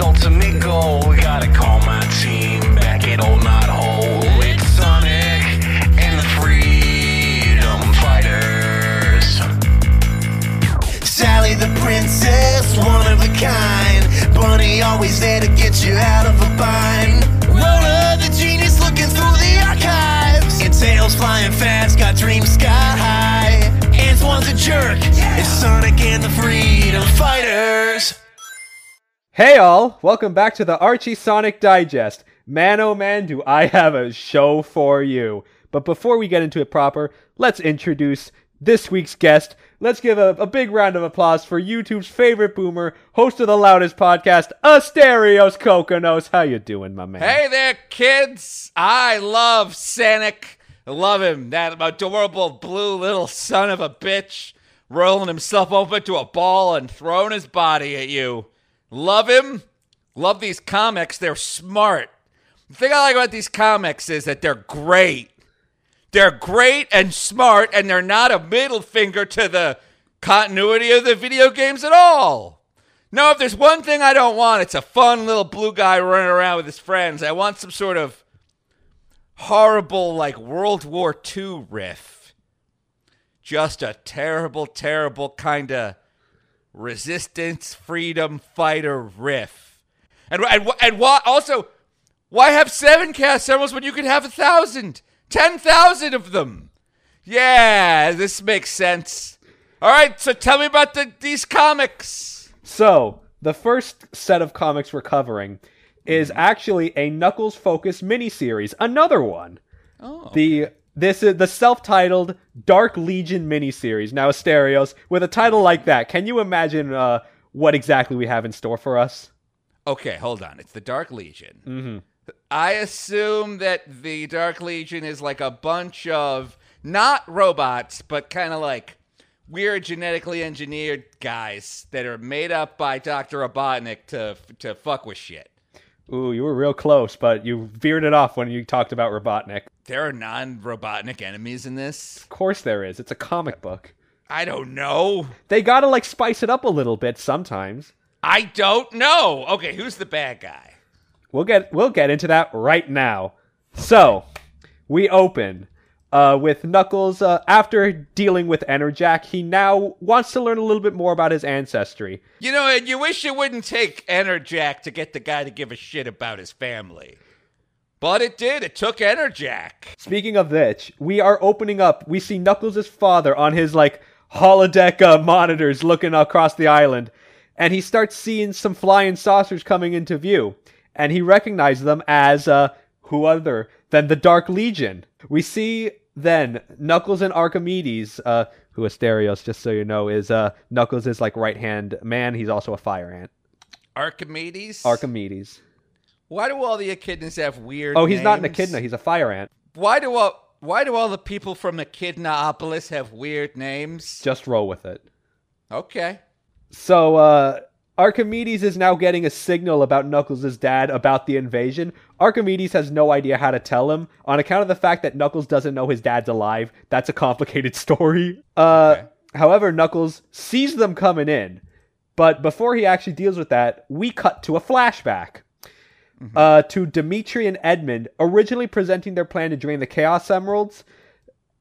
Ultimate goal. Gotta call my team back at Old Knothole. It's Sonic and the Freedom Fighters. Sally the princess, one of a kind. Bunny always there to get you out of a bind. Rotor the genius looking through the archives. And tails flying fast, got dreams sky high. Antoine's a jerk. It's Sonic and the Freedom Fighters. Hey all, welcome back to the Archie Sonic Digest. Man oh man, do I have a show for you. But before we get into it proper, let's introduce this week's guest. Let's give a, a big round of applause for YouTube's favorite boomer, host of the loudest podcast, Asterios Kokkinos. How you doing, my man? Hey there, kids! I love Sonic. Love him. That adorable blue little son of a bitch rolling himself up into a ball and throwing his body at you. Love him. Love these comics. They're smart. The thing I like about these comics is that they're great. They're great and smart, and they're not a middle finger to the continuity of the video games at all. No, if there's one thing I don't want, it's a fun little blue guy running around with his friends. I want some sort of horrible, like World War II riff. Just a terrible, terrible kind of resistance, freedom fighter riff. And and and why also why have seven cast emeralds when you could have a thousand, ten thousand of them? Yeah, this makes sense. All right, so tell me about the, these comics. So, the first set of comics we're covering is mm-hmm. actually a Knuckles focused miniseries, another one. Oh, The this is the self-titled Dark Legion miniseries. Now, Asterios, with a title like that, can you imagine uh, what exactly we have in store for us? okay. Hold on. It's the Dark Legion. Mm-hmm. I assume that the Dark Legion is like a bunch of not robots, but kind of like weird genetically engineered guys that are made up by Doctor Robotnik to to fuck with shit. Ooh, you were real close, but you veered it off when you talked about Robotnik. There are non-Robotnik enemies in this. Of course there is. It's a comic book. I don't know. They gotta like spice it up a little bit sometimes. I don't know. Okay, who's the bad guy? We'll get we'll get into that right now. So, we open uh, with Knuckles. Uh, after dealing with Enerjak, he now wants to learn a little bit more about his ancestry. You know, and you wish it wouldn't take Enerjak to get the guy to give a shit about his family. But it did. It took Enerjak. Speaking of which, we are opening up. We see Knuckles' father on his like holodeck uh, monitors looking across the island, and he starts seeing some flying saucers coming into view, and he recognizes them as uh, who other than the Dark Legion. We see then Knuckles and Archimedes, uh, who Asterios, just so you know, is uh, Knuckles' is like right hand man. He's also a fire ant. Archimedes? Archimedes. Why do all the echidnas have weird Oh, he's not an echidna. He's a fire ant. Why do all why do all the people from Echidnaopolis have weird names? Just roll with it. Okay. So uh Archimedes is now getting a signal about Knuckles' dad about the invasion. Archimedes has no idea how to tell him on account of the fact that Knuckles doesn't know his dad's alive. That's a complicated story. Uh Okay. however, Knuckles sees them coming in. But before he actually deals with that, we cut to a flashback. Uh, to Dimitri and Edmund originally presenting their plan to drain the Chaos Emeralds,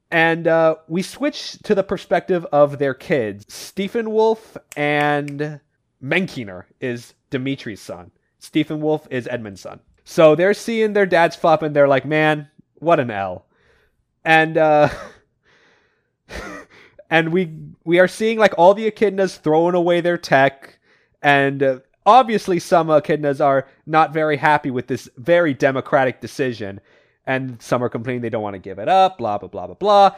and uh, we switch to the perspective of their kids. Stephen Wolf and Menkiner is Dimitri's son. Stephen Wolf is Edmund's son. So they're seeing their dad's flop and they're like, man, what an L. And uh and we we are seeing like all the echidnas throwing away their tech and uh, obviously some echidnas are not very happy with this very democratic decision and some are complaining they don't want to give it up blah blah blah blah blah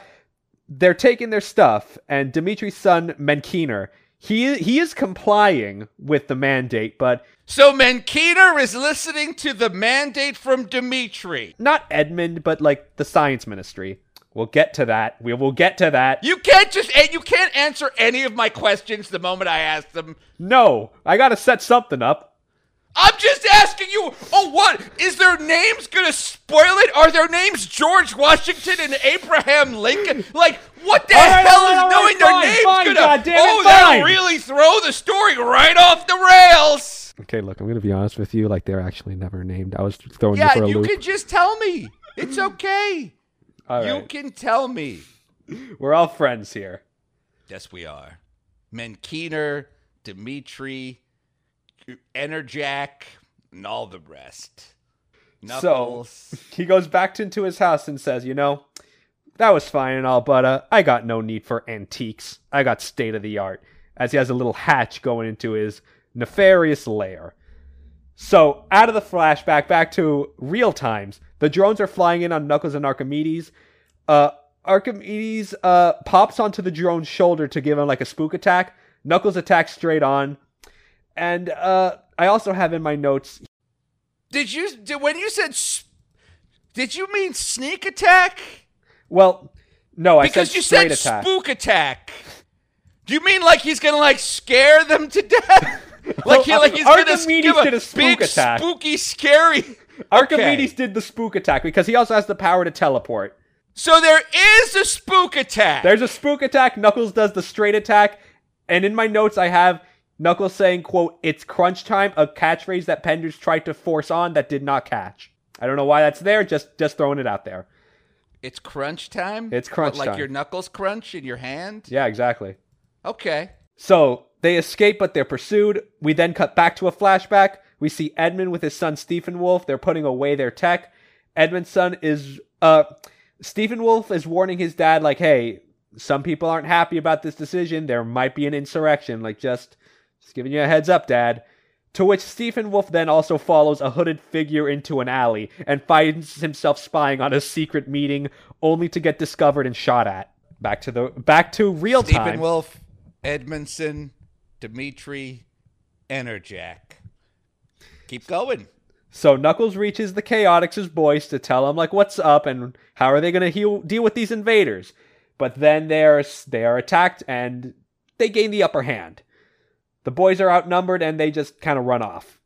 they're taking their stuff and dimitri's son menkiner he he is complying with the mandate but So Menkiner is listening to the mandate from Dimitri. not edmund but like the science ministry we'll get to that we will get to that You can't just you can't answer any of my questions the moment I ask them. no i gotta set something up I'm just asking you. Oh, what is their names gonna spoil it? Are their names George Washington and Abraham Lincoln? Like, what the All right, hell all right, is all knowing right, their fine, names fine, gonna? goddammit, oh, fine. that'll really throw the story right off the rails. Okay, look, I'm gonna be honest with you. Like they're actually never named. I was throwing Yeah, you for a you loop. can just tell me. It's okay. All you can tell me. We're all friends here. Yes, we are. Menkeener, Dimitri, Enerjak, and all the rest. Knuckles. He goes back into his house and says, "You know, that was fine and all, but uh, I got no need for antiques. I got state of the art." As he has a little hatch going into his nefarious lair. So, out of the flashback, back to real times. The drones are flying in on Knuckles and Archimedes. Uh, Archimedes uh, pops onto the drone's shoulder to give him like a spook attack. Knuckles attacks straight on. And uh, I also have in my notes did you did, when you said did you mean sneak attack? Well, no, I said straight attack. Because said you said attack. spook attack. Do you mean like he's gonna like scare them to death? like he like he's gonna give a did a spook big attack. spooky scary. Archimedes Okay. did the spook attack because he also has the power to teleport. So there is a spook attack. There's a spook attack. Knuckles does the straight attack, and in my notes I have Knuckles saying, "quote It's crunch time," a catchphrase that Penders tried to force on that did not catch. I don't know why that's there. Just just throwing it out there. It's crunch time. It's crunch What, like time. your knuckles crunch in your hand. Yeah, exactly. Okay. So they escape, but they're pursued. We then cut back to a flashback. We see Edmund with his son Stephen Wolf. They're putting away their tech. Edmund's son is uh Stephen Wolf is warning his dad, like, hey, some people aren't happy about this decision. There might be an insurrection. Like just just giving you a heads up, Dad. To which Stephen Wolf then also follows a hooded figure into an alley and finds himself spying on a secret meeting only to get discovered and shot at. Back to the back to real Stephen time. Stephen Wolf, Edmondson, Dimitri, Enerjak. Keep going. So Knuckles reaches the Chaotix's boys to tell them like what's up and how are they going to heal, deal with these invaders. But then they're they are attacked and they gain the upper hand. The boys are outnumbered and they just kind of run off.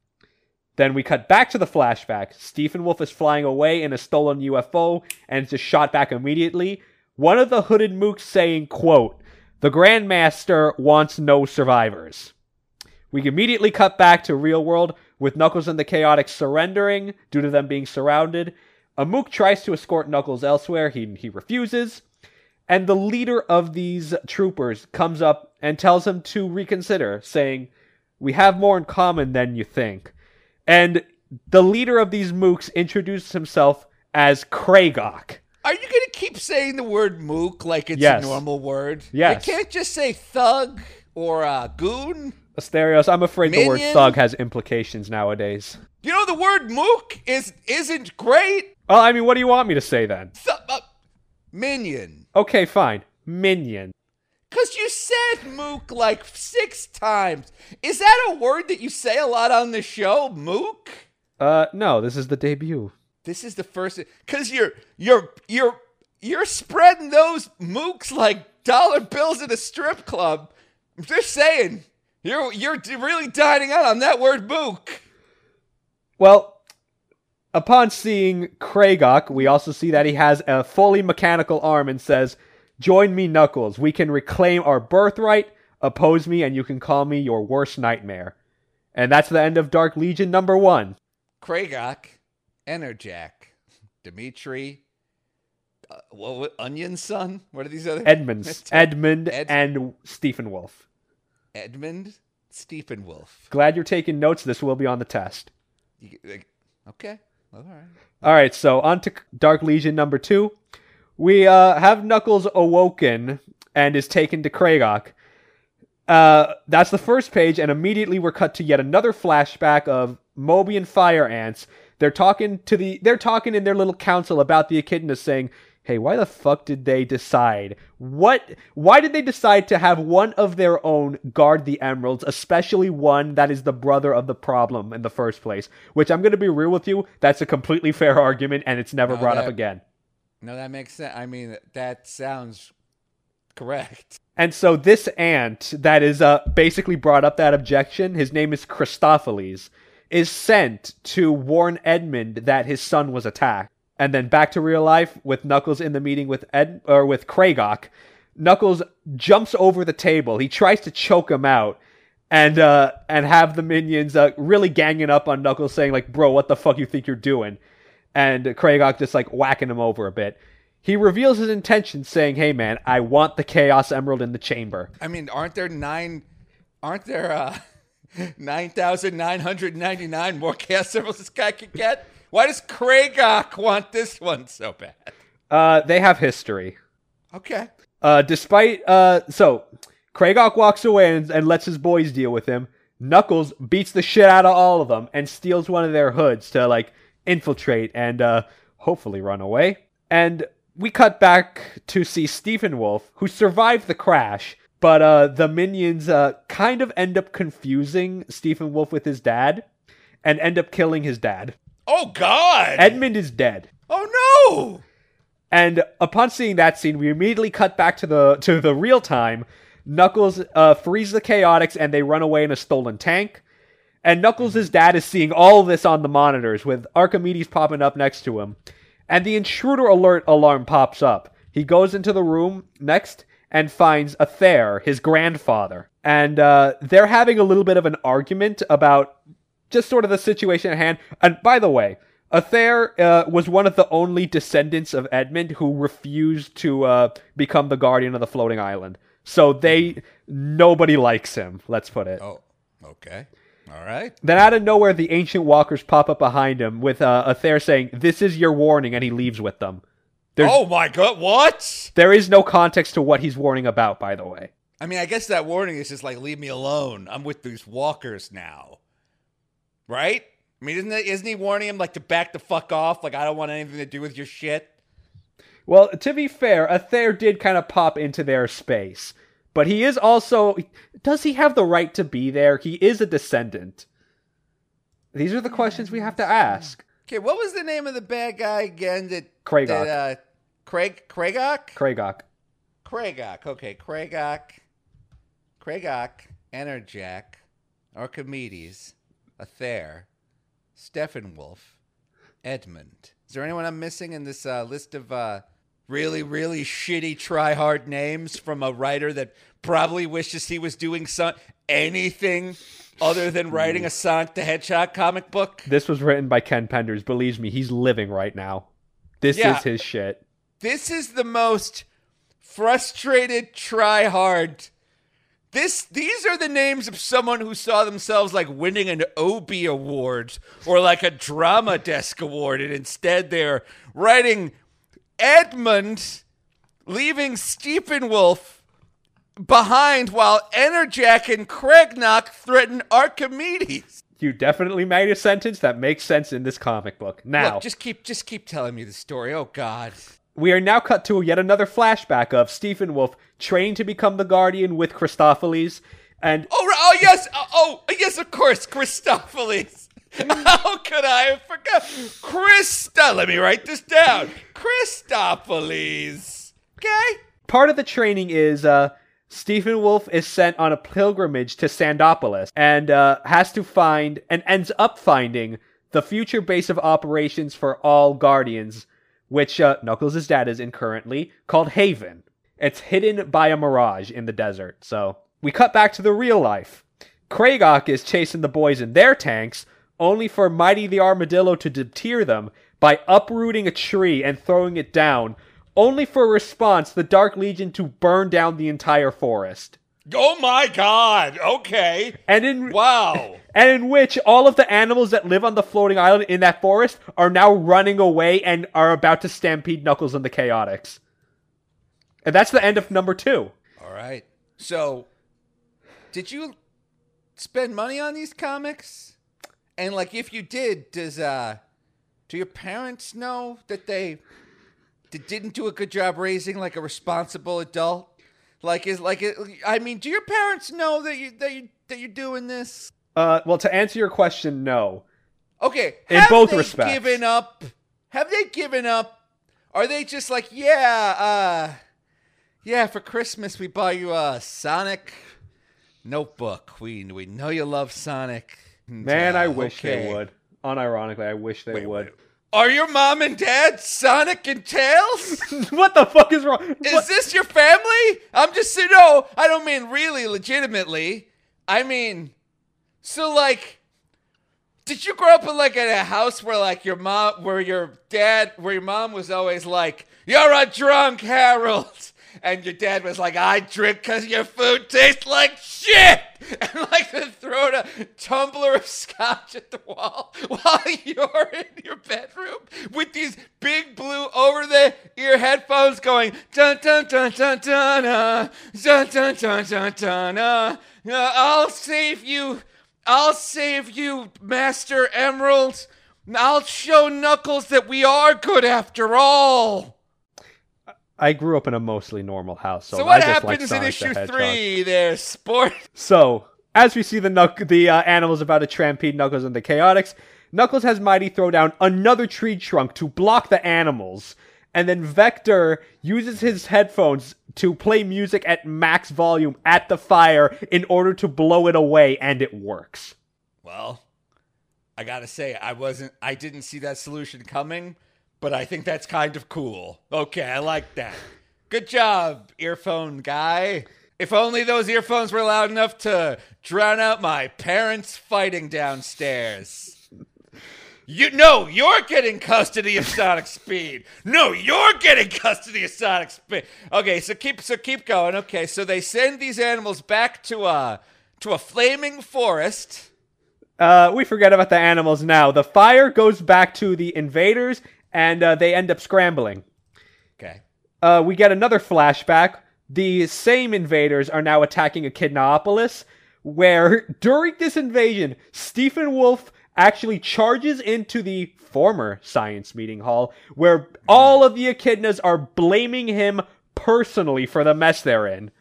Then we cut back to the flashback. Stephen Wolf is flying away in a stolen UFO and is just shot back immediately. One of the hooded mooks saying, quote, The Grandmaster wants no survivors. We immediately cut back to real world with Knuckles and the Chaotix surrendering due to them being surrounded. A Mook tries to escort Knuckles elsewhere. He, he refuses. And the leader of these troopers comes up and tells him to reconsider, saying, We have more in common than you think. And the leader of these Mooks introduces himself as Kragok. Are you going to keep saying the word mook like it's Yes. a normal word? Yes. You can't just say thug or uh, goon. Asterios, I'm afraid the word thug has implications nowadays. You know the word mook is isn't great. Well, I mean, what do you want me to say then? Th- uh, minion. Okay, fine. Minion. Cause you said mook like six times. Is that a word that you say a lot on the show? Mook? Uh, no, this is the debut. This is the first cause you're you're you're you're spreading those mooks like dollar bills at a strip club. I'm just saying. You're you're d- really dining out on that word mook. Well, upon seeing Kragok, we also see that he has a fully mechanical arm and says, Join me, Knuckles. We can reclaim our birthright. Oppose me, and you can call me your worst nightmare. And that's the end of Dark Legion number one. Kragok, Enerjak, Dimitri, uh, what, Onion Son? What are these other? Edmonds, Edmund, Ed- and Stephen Wolf. Edmund, Stephen Wolf. Glad you're taking notes. This will be on the test. You, like, okay, all right. All right, so on to Dark Legion number two. We uh, have Knuckles awoken and is taken to Kragok. Uh, that's the first page, and immediately we're cut to yet another flashback of Moby and Fire Ants. They're talking to the they're talking in their little council about the echidnas, saying, "Hey, why the fuck did they decide? What? Why did they decide to have one of their own guard the emeralds, especially one that is the brother of the problem in the first place?" Which I'm going to be real with you, that's a completely fair argument, and it's never No, brought up again. No, that makes sense. I mean, that sounds correct. And so this ant that is uh, basically brought up that objection, his name is Christopheles, is sent to warn Edmund that his son was attacked. And then back to real life with Knuckles in the meeting with Ed or with Kragok. Knuckles jumps over the table. He tries to choke him out. and uh, and have the minions uh, really ganging up on Knuckles, saying like, "Bro, what the fuck you think you're doing?" And Kragok just like whacking him over a bit. He reveals his intentions, saying, "Hey man, I want the Chaos Emerald in the chamber." I mean, aren't there nine? Aren't there uh, nine thousand nine hundred ninety nine more chaos emeralds this guy could get? Why does Kragok want this one so bad? Uh, they have history. Okay. Uh, despite uh, so Kragok walks away and, and lets his boys deal with him. Knuckles beats the shit out of all of them and steals one of their hoods to like infiltrate and uh, hopefully run away. And we cut back to see Stephen Wolf, who survived the crash, but uh, the minions uh, kind of end up confusing Stephen Wolf with his dad and end up killing his dad. Oh God! Edmund is dead. oh no! And upon seeing that scene, we immediately cut back to the to the real time. Knuckles uh, frees the Chaotix and they run away in a stolen tank. And Knuckles' dad is seeing all this on the monitors with Archimedes popping up next to him. And the intruder alert alarm pops up. He goes into the room next and finds Athair, his grandfather. And uh, they're having a little bit of an argument about just sort of the situation at hand. And by the way, Athair uh, was one of the only descendants of Edmund who refused to uh, become the guardian of the floating island. So they nobody likes him. Let's put it. Oh, okay. All right. Then out of nowhere, the ancient walkers pop up behind him with uh, Athair saying, "This is your warning," and he leaves with them. There's, oh my God! What? There is no context to what he's warning about, by the way. I mean, I guess that warning is just like, leave me alone. I'm with these walkers now. Right? I mean, isn't, it, isn't he warning him like to back the fuck off? Like, I don't want anything to do with your shit. Well, to be fair, Athair did kind of pop into their space. But he is also. Does he have the right to be there? He is a descendant. These are the questions we have to ask. Okay, what was the name of the bad guy again? That Kragok. That, uh, Craig Kragok. Kragok. Kragok. Okay, Kragok. Kragok. Enerjak. Archimedes. Athair. Steppenwolf. Edmund. Is there anyone I'm missing in this uh, list of uh, really, really shitty try hard names from a writer that probably wishes he was doing some anything other than writing a Sonic the Hedgehog comic book? This was written by Ken Penders. Believe me, he's living right now. This Yeah. is his shit. This is the most frustrated try hard. This these are the names of someone who saw themselves like winning an Obie award or like a drama desk award and instead they're writing Edmund leaving Stephen Wolf behind while Enerjak and Kragnock threaten Archimedes. You definitely made a sentence that makes sense in this comic book. Now, Look, just keep just keep telling me the story. Oh god. we are now cut to yet another flashback of Stephen Wolf trained to become the Guardian with Christophilles. And Oh, oh yes, oh, oh yes, of course, Christopheles. How could I have forgot Christa? Let me write this down. Christopheles. Okay. part of the training is uh, Stephen Wolf is sent on a pilgrimage to Sandopolis and uh, has to find and ends up finding the future base of operations for all Guardians, which uh, Knuckles' dad is in currently, called Haven. It's hidden by a mirage in the desert. So we cut back to the real life. Kragok is chasing the boys in their tanks, only for Mighty the Armadillo to deter them by uprooting a tree and throwing it down, only for a response, the Dark Legion to burn down the entire forest. Oh my God. Okay. And in Wow. and in which all of the animals that live on the floating island in that forest are now running away and are about to stampede Knuckles and the Chaotix. And that's the end of number two. All right. So, did you spend money on these comics? And like, if you did, does uh, do your parents know that they didn't do a good job raising like a responsible adult? Like, is like, I mean, do your parents know that you that you that you're doing this? Uh, well, to answer your question, no. Okay, In have both they respects. given up? Have they given up? Are they just like, yeah, uh, yeah, for Christmas we buy you a Sonic notebook. We we know you love Sonic. And, Man, I ah, wish okay. they would. Unironically, I wish they Wait, would. wait. Are your mom and dad Sonic and Tails? what the fuck is wrong? Is What- this your family? I'm just you no, I don't mean really legitimately. I mean, so like, did you grow up in like in a house where like your mom, where your dad, where your mom was always like, "You're a drunk, Harold," and your dad was like, "I drink because your food tastes like shit," and like to throw a tumbler of scotch at the wall while you're in your bedroom with these big blue over the ear headphones going dun dun dun dun dun uh, dun dun dun dun dun uh, uh, I'll save you. I'll save you, Master Emerald. I'll show Knuckles that we are good after all. I grew up in a mostly normal house, so, what I just like happens in Sonic the issue three there, sport? So, as we see the knuck- the uh, animals about to trampede Knuckles and the Chaotix, Knuckles has Mighty throw down another tree trunk to block the animals, and then Vector uses his headphones to play music at max volume at the fire in order to blow it away, and it works. Well, I gotta say, I wasn't, I didn't see that solution coming, but I think that's kind of cool. Okay, I like that. Good job, earphone guy. If only those earphones were loud enough to drown out my parents fighting downstairs. You no, you're getting custody of Sonic Speed. No, you're getting custody of Sonic Speed. Okay, so keep so keep going. Okay, so they send these animals back to a to a flaming forest. Uh, we forget about the animals now. The fire goes back to the invaders, and uh, they end up scrambling. Okay. uh, we get another flashback. The same invaders are now attacking Echidnapolis, where during this invasion, Stephen Wolf actually charges into the former science meeting hall, where all of the Echidnas are blaming him personally for the mess they're in.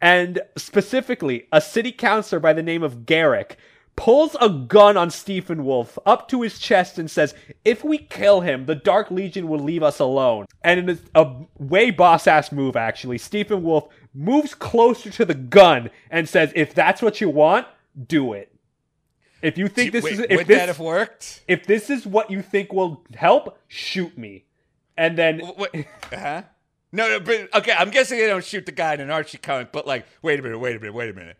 And specifically, a city councilor by the name of Garrick pulls a gun on Stephen Wolf up to his chest and says, If we kill him, the Dark Legion will leave us alone. And in a, a way boss ass move, actually, Stephen Wolf moves closer to the gun and says, If that's what you want, do it. If you think this Wait, is if would this, that have worked? if this is what you think will help, shoot me. And then What? Huh? No, no, but okay. I'm guessing they don't shoot the guy in an Archie comic. But like, wait a minute, wait a minute, wait a minute.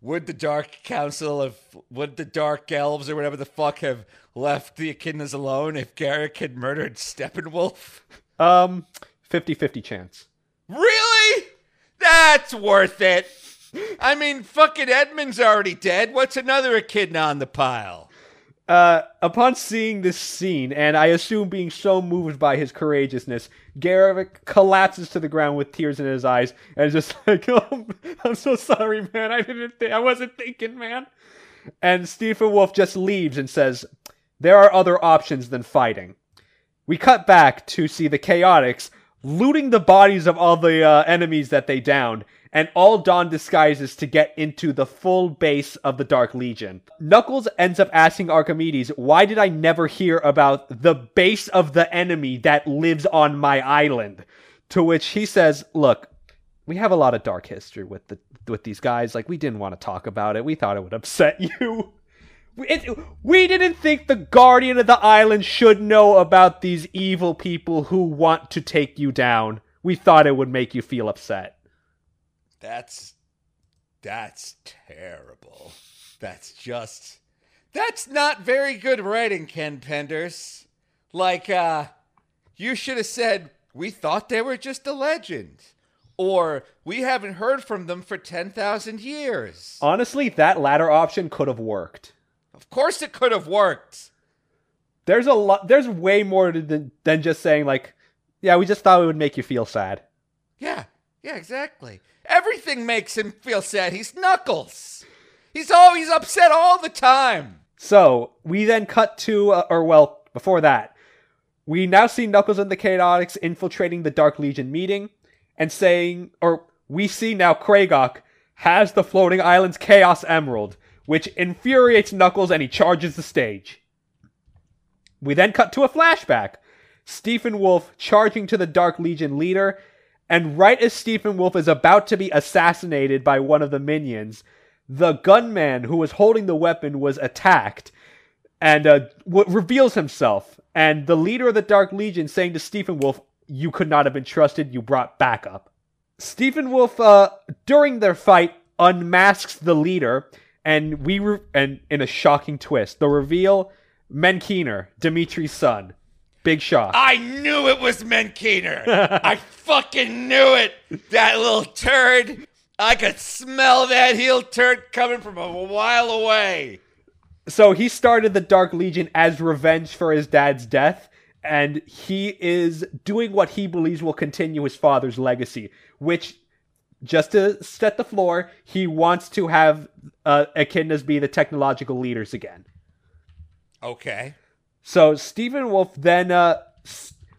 Would the Dark Council of would the Dark Elves or whatever the fuck have left the Echidnas alone if Garrick had murdered Steppenwolf? um 50-50 chance. Really? That's worth it. I mean, fucking Edmund's already dead. What's another echidna on the pile? Uh, upon seeing this scene, and I assume being so moved by his courageousness, Garrick collapses to the ground with tears in his eyes and is just like, oh, "I'm so sorry, man. I didn't. I wasn't thinking, man." And Stephen Wolf just leaves and says, "There are other options than fighting." We cut back to see the Chaotix looting the bodies of all the uh, enemies that they downed, and all don disguises to get into the full base of the Dark Legion. Knuckles ends up asking Archimedes, Why did I never hear about the base of the enemy that lives on my island? To which he says, Look, we have a lot of dark history with the with these guys. Like we didn't want to talk about it. We thought it would upset you. We- It, we didn't think the guardian of the island should know about these evil people who want to take you down. We thought it would make you feel upset. That's that's terrible. That's just that's not very good writing, Ken Penders. Like uh you should have said we thought they were just a legend or we haven't heard from them for 10,000 years. Honestly, that latter option could have worked. Of course it could have worked. There's a lot. There's way more to than, than just saying like, yeah, we just thought it would make you feel sad. Yeah. Yeah, exactly. Everything makes him feel sad. He's Knuckles. He's always upset all the time. So we then cut to, uh, or well, before that, we now see Knuckles and the Chaotix infiltrating the Dark Legion meeting and saying, or we see now Kragok has the floating island's Chaos Emerald, which infuriates Knuckles and he charges the stage. We then cut to a flashback. Stephen Wolf charging to the Dark Legion leader, and right as Stephen Wolf is about to be assassinated by one of the minions, the gunman who was holding the weapon was attacked and uh, w- reveals himself. And the leader of the Dark Legion saying to Stephen Wolf, You could not have been trusted, you brought backup. Stephen Wolf, uh, during their fight, unmasks the leader, and we re- and in a shocking twist, the reveal Menkeener, Dimitri's son. Big shock. I knew it was Menkeener. I fucking knew it. That little turd. I could smell that heel turd coming from a while away. So he started the Dark Legion as revenge for his dad's death, and he is doing what he believes will continue his father's legacy, which, just to set the floor, he wants to have uh, echidnas be the technological leaders again. Okay. So Stephen Wolf then, uh,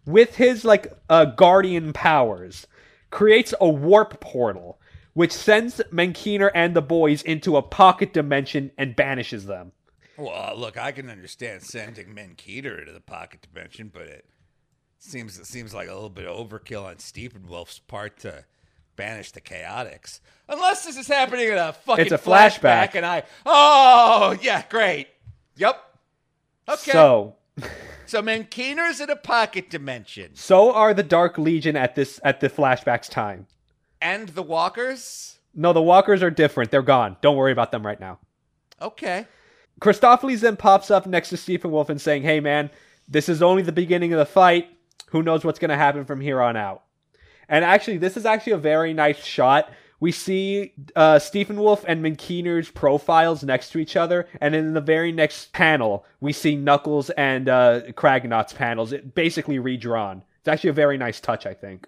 with his like uh, guardian powers, creates a warp portal, which sends Menkeener and the boys into a pocket dimension and banishes them. Well, look, I can understand sending Menkeeter to the pocket dimension, but it seems it seems like a little bit of overkill on Stephen Wolf's part to banish the Chaotix. Unless this is happening in a fucking It's a flashback. and I oh yeah, great. Yep. Okay. So, So, Menkeener's in a pocket dimension. so are the Dark Legion at this at the flashback's time. And the walkers? No, the Walkers are different. They're gone. Don't worry about them right now. Okay. Christopheles then pops up next to Stephen Wolf and saying, "Hey, man, this is only the beginning of the fight. Who knows what's going to happen from here on out?" And actually, this is actually a very nice shot. We see uh, Stephen Wolf and Minkeener's profiles next to each other, and in the very next panel, we see Knuckles and uh, Kragnot's panels, it basically redrawn. It's actually a very nice touch, I think.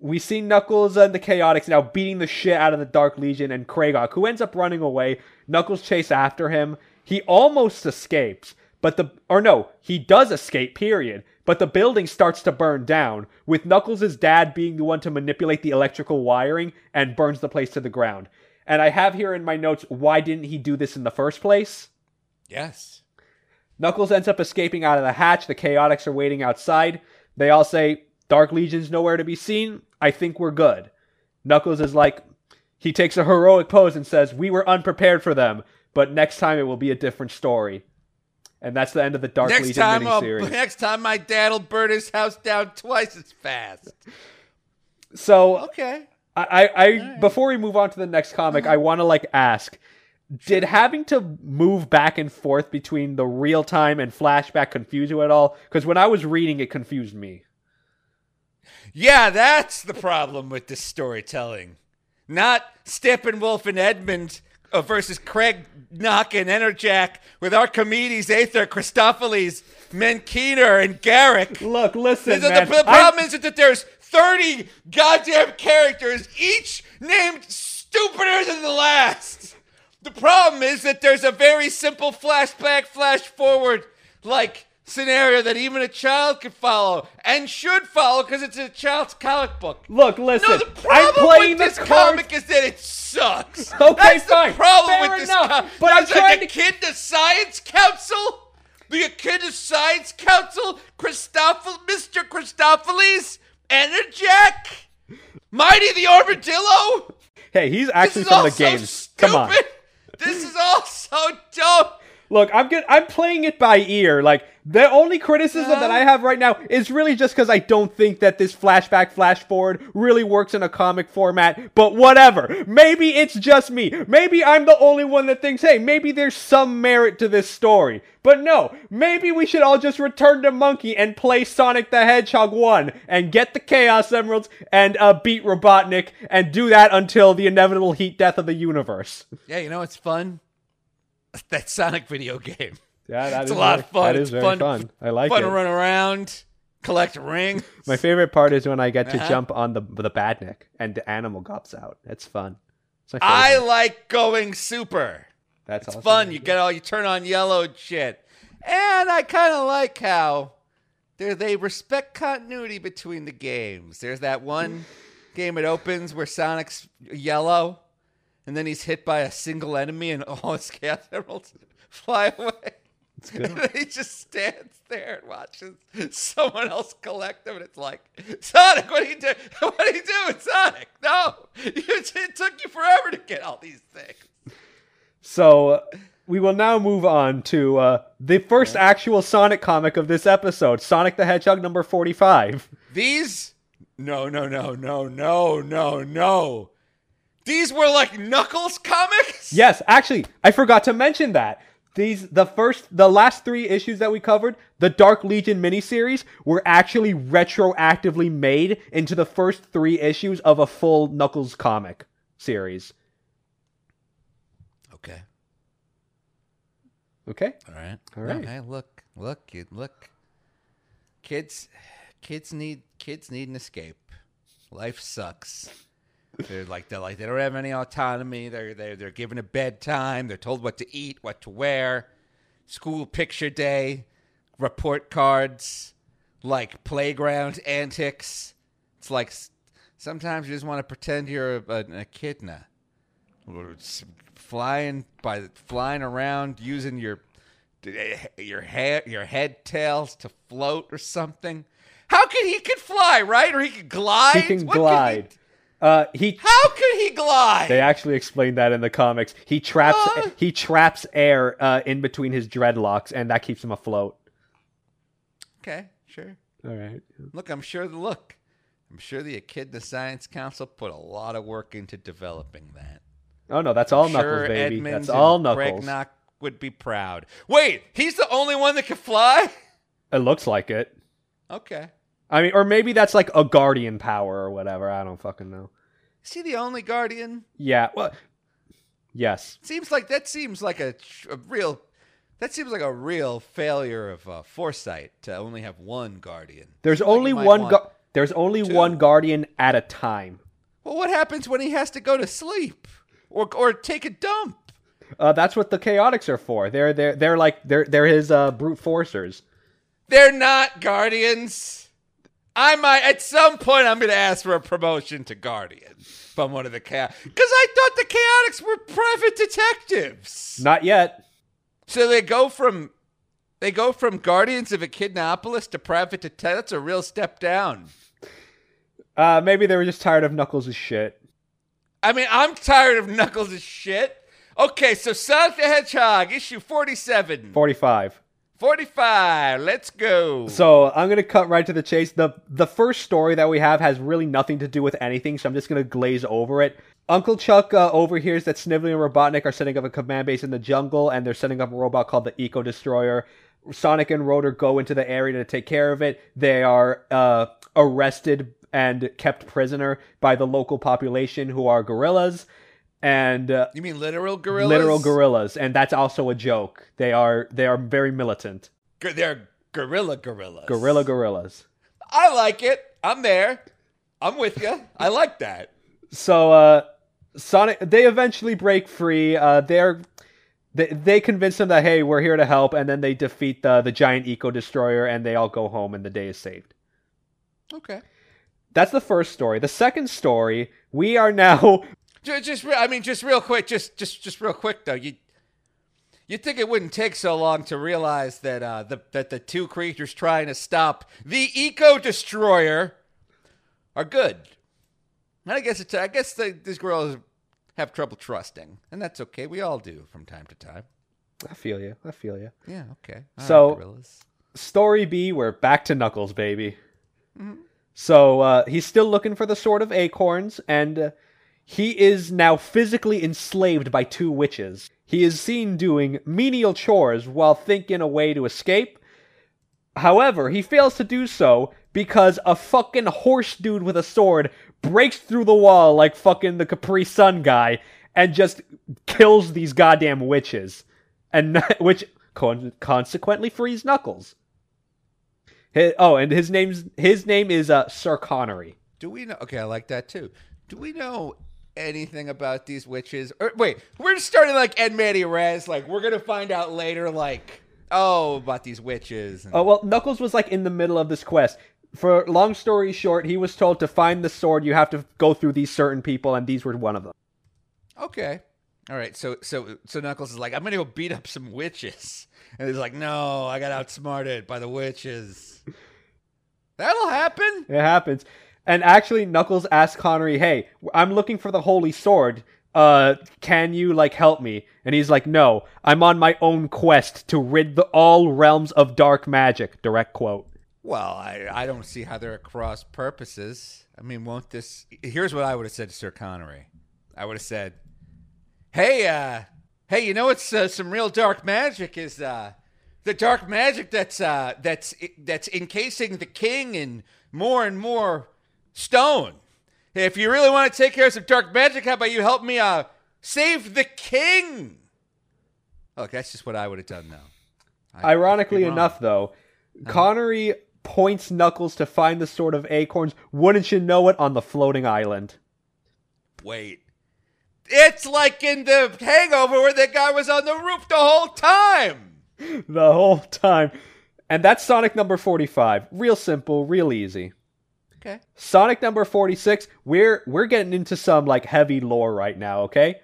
We see Knuckles and the Chaotix now beating the shit out of the Dark Legion and Kragok, who ends up running away. Knuckles chase after him. He almost escapes, but the or no, he does escape, period. But the building starts to burn down, with Knuckles' dad being the one to manipulate the electrical wiring and burns the place to the ground. And I have here in my notes why didn't he do this in the first place? Yes. Knuckles ends up escaping out of the hatch. The Chaotix are waiting outside. They all say, Dark Legion's nowhere to be seen. I think we're good. Knuckles is like, he takes a heroic pose and says, We were unprepared for them, but next time it will be a different story. And that's the end of the Dark next Legion time, I'll, next time, my dad'll burn his house down twice as fast. So Okay. I, I, I before we move on to the next comic, I uh-huh. want to like ask, did having to move back and forth between the real time and flashback confuse you at all? Because when I was reading, it confused me. Yeah, that's the problem with this storytelling. Not Steppenwolf and Edmund uh, versus Craig Knock and Enerjak with Archimedes, Aether, Christopheles, Menkeener, and Garrick. Look, listen, The, the- man. the problem is that there's 30 goddamn characters, each named stupider than the last. The problem is that there's a very simple flashback, flash forward, like scenario that even a child could follow and should follow because it's a child's comic book. Look, listen. No, the I'm problem playing with this comic is that it sucks. Okay, That's fine. the problem Fair with this enough. But I'm There's trying like to- kid to science council. The Echidna Science Council, Christophel, Mr. Christopheles, Enerjak, Mighty the Armadillo. Hey, he's actually from the so games. stupid. Come on. This is all so dumb. Look, I'm good. I'm playing it by ear. Like the only criticism that I have right now is really just because I don't think that this flashback flash forward really works in a comic format. But whatever. Maybe it's just me. Maybe I'm the only one that thinks, hey, maybe there's some merit to this story. But no, maybe we should all just return to Monkey and play Sonic the Hedgehog 1 and get the Chaos Emeralds and uh, beat Robotnik and do that until the inevitable heat death of the universe. Yeah, you know it's fun? That Sonic video game. Yeah, that It's a lot very- of fun. That is It's very fun fun. I like Fun it. Fun to run around, collect rings. My favorite part is when I get to Uh-huh. jump on the the badnik and the animal gops out. That's fun. It's I like going super. That's It's awesome. fun. You get all you turn on yellow shit. And I kind of like how they they respect continuity between the games. There's that one game it opens where Sonic's yellow, and then he's hit by a single enemy, and all his chaos emeralds fly away. good. And he just stands there and watches someone else collect them, and it's like, Sonic, what are you doing? What are you doing, Sonic? No, it took you forever to get all these things. So uh, we will now move on to uh, the first actual Sonic comic of this episode, Sonic the Hedgehog number forty-five. These no no no no no no no. These were like Knuckles comics? Yes, actually, I forgot to mention that. These the first the last 3 issues that we covered, the Dark Legion miniseries were actually retroactively made into the first 3 issues of a full Knuckles comic series. Okay. Okay? All right. All right. No, right. hey, look, look, you look. Kids, kids need kids need an escape. Life sucks. They're like they're like they don't have any autonomy. They're they're they're given a bedtime. They're told what to eat, what to wear. School picture day, report cards, like playground antics. It's like sometimes you just want to pretend you're a, a, a echidna flying by flying around using your eh, your hair your head tails to float or something. How can he could fly, right? Or he could glide? He can What glide. Uh he how could he glide? They actually explained that in the comics. He traps What? he traps air uh, in between his dreadlocks, and that keeps him afloat. okay, sure. All right. Look, I'm sure the look. I'm sure the Echidna Science Council put a lot of work into developing that. Oh no, that's all sure Knuckles, baby. Edmonds That's all Knuckles. Craig Knock would be proud. Wait, he's the only one that can fly? It looks like it. Okay. I mean, or maybe that's like a guardian power or whatever. I don't fucking know. Is he the only guardian? Yeah. Well. Yes. Seems like that seems like a, a real that seems like a real failure of uh, foresight to only have one guardian. There's Seems like only you might one. want- Gu- there's only two. one guardian at a time. well, what happens when he has to go to sleep or or take a dump? Uh, that's what the Chaotix are for. They're they're they're like they're they're his uh, brute forcers. They're not guardians. I might at some point I'm going to ask for a promotion to guardian from one of the chaos because I thought the Chaotix were private detectives. Not yet. So they go from they go from guardians of Echidnopolis to private detectives. That's a real step down. Uh, maybe they were just tired of Knuckles' shit. I mean, I'm tired of Knuckles' shit. Okay, so Sonic the Hedgehog, issue 47. Forty-five. 45. Let's go. So I'm gonna cut right to the chase. the The first story that we have has really nothing to do with anything, so I'm just gonna glaze over it. Uncle Chuck uh, overhears that Snively and Robotnik are setting up a command base in the jungle, and they're setting up a robot called the Eco Destroyer. Sonic and Rotor go into the area to take care of it. They are uh, arrested and kept prisoner by the local population, who are gorillas, and uh, you mean literal gorillas? literal gorillas. And that's also a joke. They are they are very militant. G- They're gorilla gorillas. Gorilla gorillas. I like it. I'm there. I'm with you. I like that. So uh Sonic they eventually break free. Uh they're they, they convince them that hey, we're here to help and then they defeat the the giant eco destroyer and they all go home and the day is saved. Okay. That's the first story. The second story, we are now Just, just re- I mean, just real quick, just, just, just real quick though. You, you think it wouldn't take so long to realize that uh, the that the two creatures trying to stop the Eco Destroyer are good. And I guess it's, I guess the, these girls have trouble trusting, and that's okay. We all do from time to time. I feel you. I feel you. Yeah. Okay. All So- right. Story B, we're back to Knuckles, baby. So uh, he's still looking for the Sword of Acorns, and uh, he is now physically enslaved by two witches. He is seen doing menial chores while thinking a way to escape. However, he fails to do so because a fucking horse dude with a sword breaks through the wall like fucking the Capri Sun guy and just kills these goddamn witches. And which con- consequently frees Knuckles. Hi- oh, and his name's his name is uh, Sir Connery. Do we know? Okay, I like that too. Do we know anything about these witches? Or wait, we're starting like Ed Manny Rez. Like we're gonna find out later. Like oh, about these witches. And, Oh well, Knuckles was like in the middle of this quest. For long story short, he was told to find the sword. You have to go through these certain people, and these were one of them. okay, all right. So so so Knuckles is like, I'm gonna go beat up some witches, and he's like, No, I got outsmarted by the witches. That'll happen. It happens. And actually, Knuckles asked Connery, "Hey, I'm looking for the holy sword. Uh, can you like help me?" And he's like, "No, I'm on my own quest to rid the all realms of dark magic." Direct quote. Well, I I don't see how they're at cross purposes. I mean, won't this? Here's what I would have said to Sir Connery. I would have said, "Hey, uh, hey, you know what's uh, some real dark magic is uh, the dark magic that's uh, that's that's encasing the king and more and more stone. If you really want to take care of some dark magic, how about you help me uh, save the king?" Look, that's just what I would have done now. I- Ironically enough, though, Connery points Knuckles to find the Sword of Acorns. Wouldn't you know it? On the floating island. Wait. It's like in the hangover where that guy was on the roof the whole time. the whole time. And that's Sonic number 45. Real simple, real easy. Okay. Sonic number 46, we're we're getting into some like heavy lore right now, okay?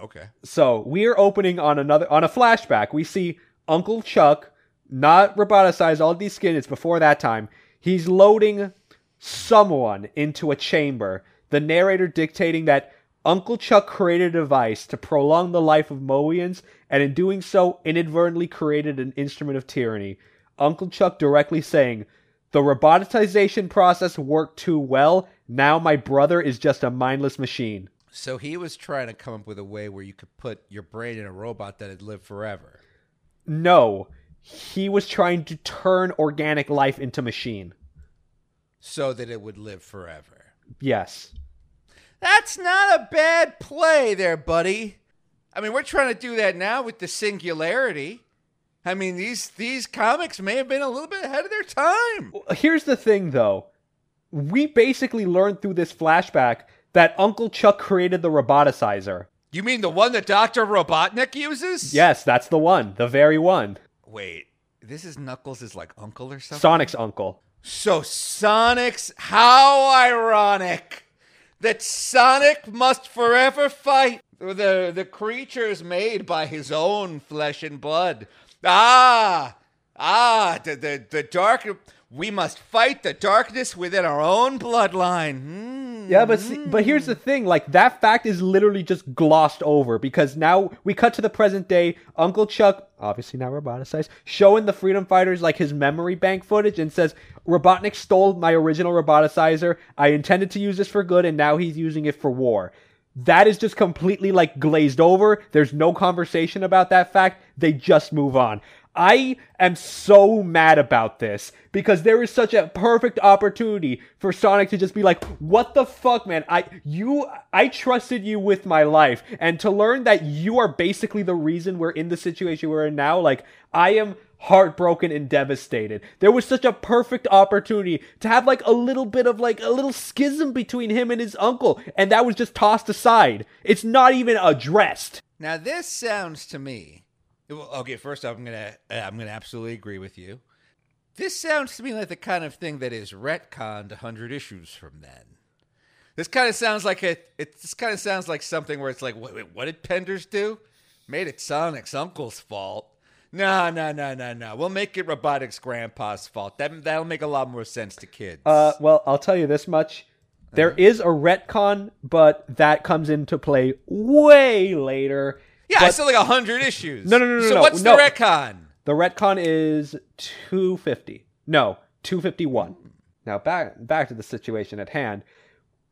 Okay. So, we're opening on another on a flashback. We see Uncle Chuck not roboticized all these skin, it's before that time. He's loading someone into a chamber. The narrator dictating that Uncle Chuck created a device to prolong the life of Mobians, and in doing so, inadvertently created an instrument of tyranny. Uncle Chuck directly saying, The robotization process worked too well. Now my brother is just a mindless machine. So he was trying to come up with a way where you could put your brain in a robot that'd live forever. No, he was trying to turn organic life into machine. So that it would live forever. Yes. That's not a bad play there, buddy. I mean, we're trying to do that now with the singularity. I mean, these these comics may have been a little bit ahead of their time. Here's the thing, though. We basically learned through this flashback that Uncle Chuck created the roboticizer. You mean the one that Dr. Robotnik uses? Yes, that's the one, the very one. Wait, this is Knuckles' like uncle or something? Sonic's uncle. So Sonic's how ironic that Sonic must forever fight the the creatures made by his own flesh and blood. Ah, ah, the the, the dark. We must fight the darkness within our own bloodline. Hmm. Yeah, but see, but here's the thing, like that fact is literally just glossed over because now we cut to the present day. Uncle Chuck, obviously now roboticized, showing the Freedom Fighters like his memory bank footage and says Robotnik stole my original roboticizer. I intended to use this for good, and now he's using it for war. That is just completely like glazed over. There's no conversation about that fact. They just move on. I am so mad about this because there is such a perfect opportunity for Sonic to just be like, "What the fuck, man? I you I trusted you with my life." And to learn that you are basically the reason we're in the situation we're in now, like I am heartbroken and devastated. There was such a perfect opportunity to have like a little bit of like a little schism between him and his uncle, and that was just tossed aside. It's not even addressed. Now this sounds to me. Okay, first off, I'm gonna uh, I'm gonna absolutely agree with you. This sounds to me like the kind of thing that is retconned hundred issues from then. This kind of sounds like a. It this kind of sounds like something where it's like, wait, wait, what did Penders do? Made it Sonic's uncle's fault. No, no, no, no, no. We'll make it Robotnik's grandpa's fault. That that'll make a lot more sense to kids. Uh, well, I'll tell you this much. There is a retcon, but that comes into play way later. yeah, I but- said like hundred issues. No, no, no, no, So no, what's no. the retcon? The retcon is 250. No, 251. Now back back to the situation at hand.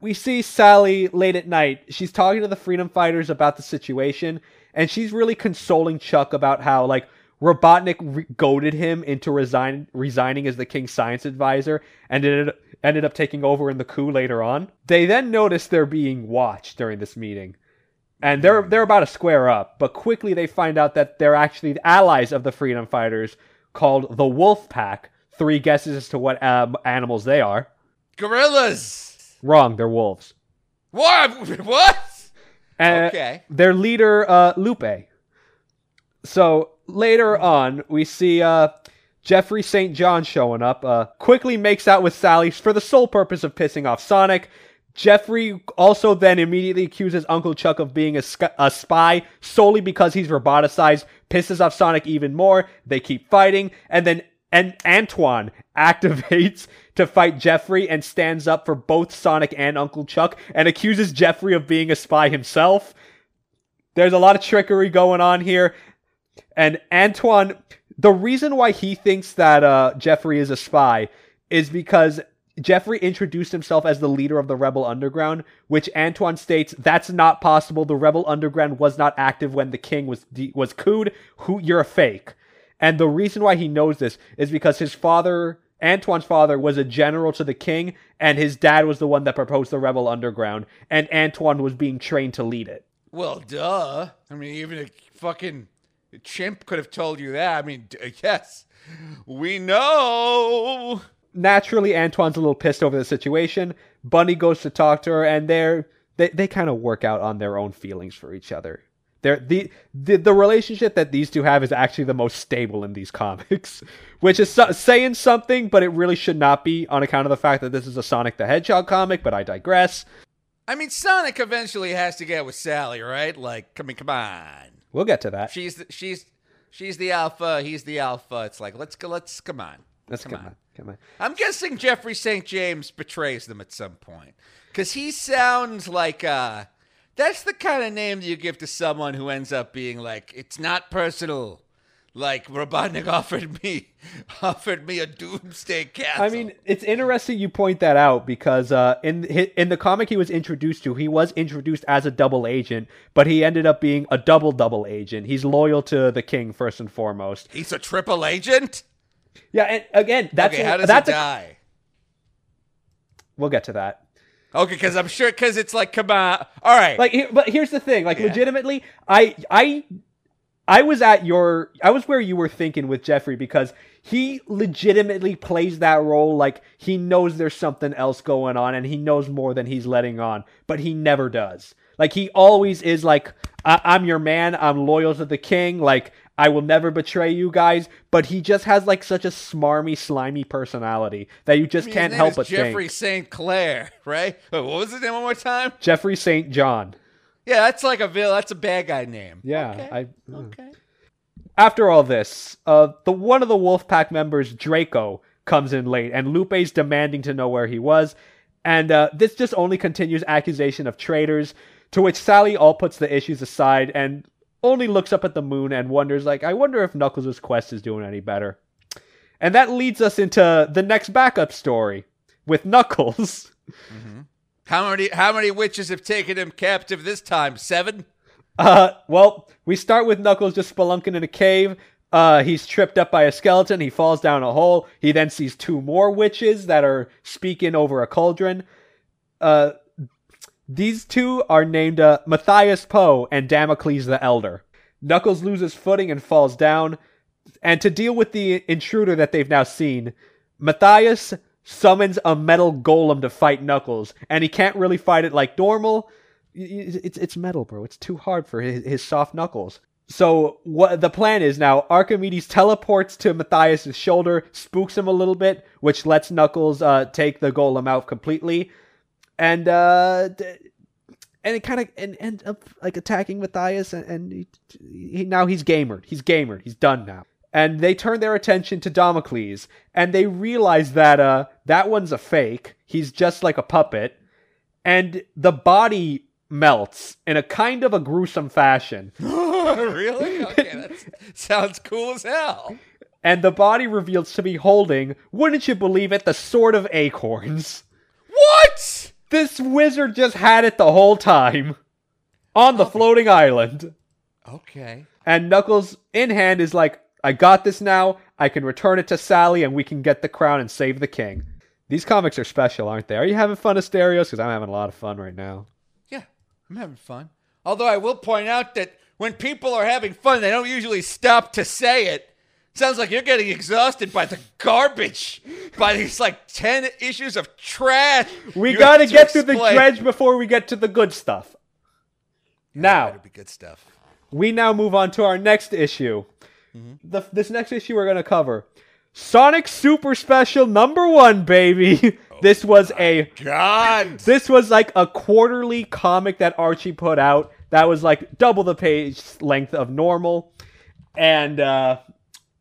We see Sally late at night. She's talking to the freedom fighters about the situation and she's really consoling Chuck about how like Robotnik re- goaded him into resign resigning as the king's science advisor and ended ended up taking over in the coup later on. They then notice they're being watched during this meeting and they're they're about to square up, but quickly they find out that they're actually allies of the freedom fighters called the Wolf Pack. Three guesses as to what um, animals they are. Gorillas. Wrong, they're wolves. What? What? And Okay. Their leader, uh, Lupe. So later on, we see uh, Jeffrey St. John showing up. Uh, quickly makes out with Sally for the sole purpose of pissing off Sonic. Jeffrey also then immediately accuses Uncle Chuck of being a, sc- a spy solely because he's roboticized, pisses off Sonic even more. They keep fighting, and then and Antoine activates to fight Jeffrey and stands up for both Sonic and Uncle Chuck and accuses Jeffrey of being a spy himself. There's a lot of trickery going on here. And Antoine, the reason why he thinks that uh, Jeffrey is a spy is because Jeffrey introduced himself as the leader of the Rebel Underground, which Antoine states that's not possible. The Rebel Underground was not active when the king was de- was cooed. Who you're a fake. And the reason why he knows this is because his father, Antoine's father, was a general to the king, and his dad was the one that proposed the Rebel Underground, and Antoine was being trained to lead it. Well, duh. I mean, even a fucking chimp could have told you that. I mean, d- yes, we know. naturally Antoine's a little pissed over the situation. Bunny goes to talk to her, and they're they they kind of work out on their own feelings for each other. They're, the, the the relationship that these two have is actually the most stable in these comics, which is so- saying something, but it really should not be on account of the fact that this is a Sonic the Hedgehog comic. But I digress. I mean, Sonic eventually has to get with Sally, right? Like, I mean, come on. We'll get to that. She's the, she's she's the alpha. He's the alpha. It's like let's go. Let's come on. Let's come come on. on. Come on. I'm guessing Jeffrey St. James betrays them at some point because he sounds like uh, that's the kind of name that you give to someone who ends up being like, it's not personal. Like Robotnik offered me, offered me a doomsday castle. I mean, it's interesting you point that out because uh, in in the comic he was introduced to, he was introduced as a double agent, but he ended up being a double double agent. He's loyal to the king first and foremost. he's a triple agent. Yeah, and again, that's okay, how does that's he a- die? we'll get to that. Okay, because I'm sure because it's like, come on, all right. Like, but here's the thing. Like, Yeah. legitimately, I I I was at your I was where you were thinking with Jeffrey because he legitimately plays that role like he knows there's something else going on and he knows more than he's letting on, but he never does. Like he always is like I- I'm your man, I'm loyal to the king, like I will never betray you guys, but he just has like such a smarmy, slimy personality that you just His can't name help is but Jeffrey think. St. Clair, right? What was his name one more time? Jeffrey St. John. Yeah, that's like a villain. That's a bad guy name. Yeah, Okay. I Okay. After all this, uh, the one of the Wolfpack members, Draco, comes in late, and Lupe's demanding to know where he was, and uh, this just only continues accusation of traitors. To which Sally all puts the issues aside and only looks up at the moon and wonders, like, I wonder if Knuckles' quest is doing any better. And that leads us into the next backup story with Knuckles. How many how many witches have taken him captive this time? Seven? Uh, well, we start with Knuckles just spelunking in a cave. Uh, he's tripped up by a skeleton. He falls down a hole. He then sees two more witches that are speaking over a cauldron. Uh, these two are named uh, Matthias Poe and Damocles the Elder. Knuckles loses footing and falls down. And to deal with the intruder that they've now seen, Matthias summons a metal golem to fight Knuckles, and he can't really fight it like normal. It's it's metal, bro. It's too hard for his, his soft knuckles. So what the plan is now? Archimedes teleports to Matthias's shoulder, spooks him a little bit, which lets Knuckles uh, take the golem out completely, and uh, and it kind of and end up like attacking Matthias, and, and he, he, now he's gamered. He's gamered. He's done now. And they turn their attention to Damocles, and they realize that uh that one's a fake. He's just like a puppet, and the body melts in a kind of a gruesome fashion. really? Okay, that sounds cool as hell. And the body reveals to be holding, wouldn't you believe it, the sword of acorns. What? This wizard just had it the whole time on the floating island. Okay. And Knuckles, in hand, is like, I got this now. I can return it to Sally and we can get the crown and save the king. These comics are special, aren't they? Are you having fun, Asterios? Because I'm having a lot of fun right now. Yeah, I'm having fun. Although I will point out that when people are having fun, they don't usually stop to say it. Sounds like you're getting exhausted by the garbage, by these like 10 issues of trash. We gotta have to get through the dredge before we get to the good stuff. Now, be good stuff. we now move on to our next issue. Mm-hmm. The, this next issue we're going to cover Sonic Super Special number one, baby. Oh this was a God. this was like a quarterly comic that Archie put out that was like double the page length of normal, and uh,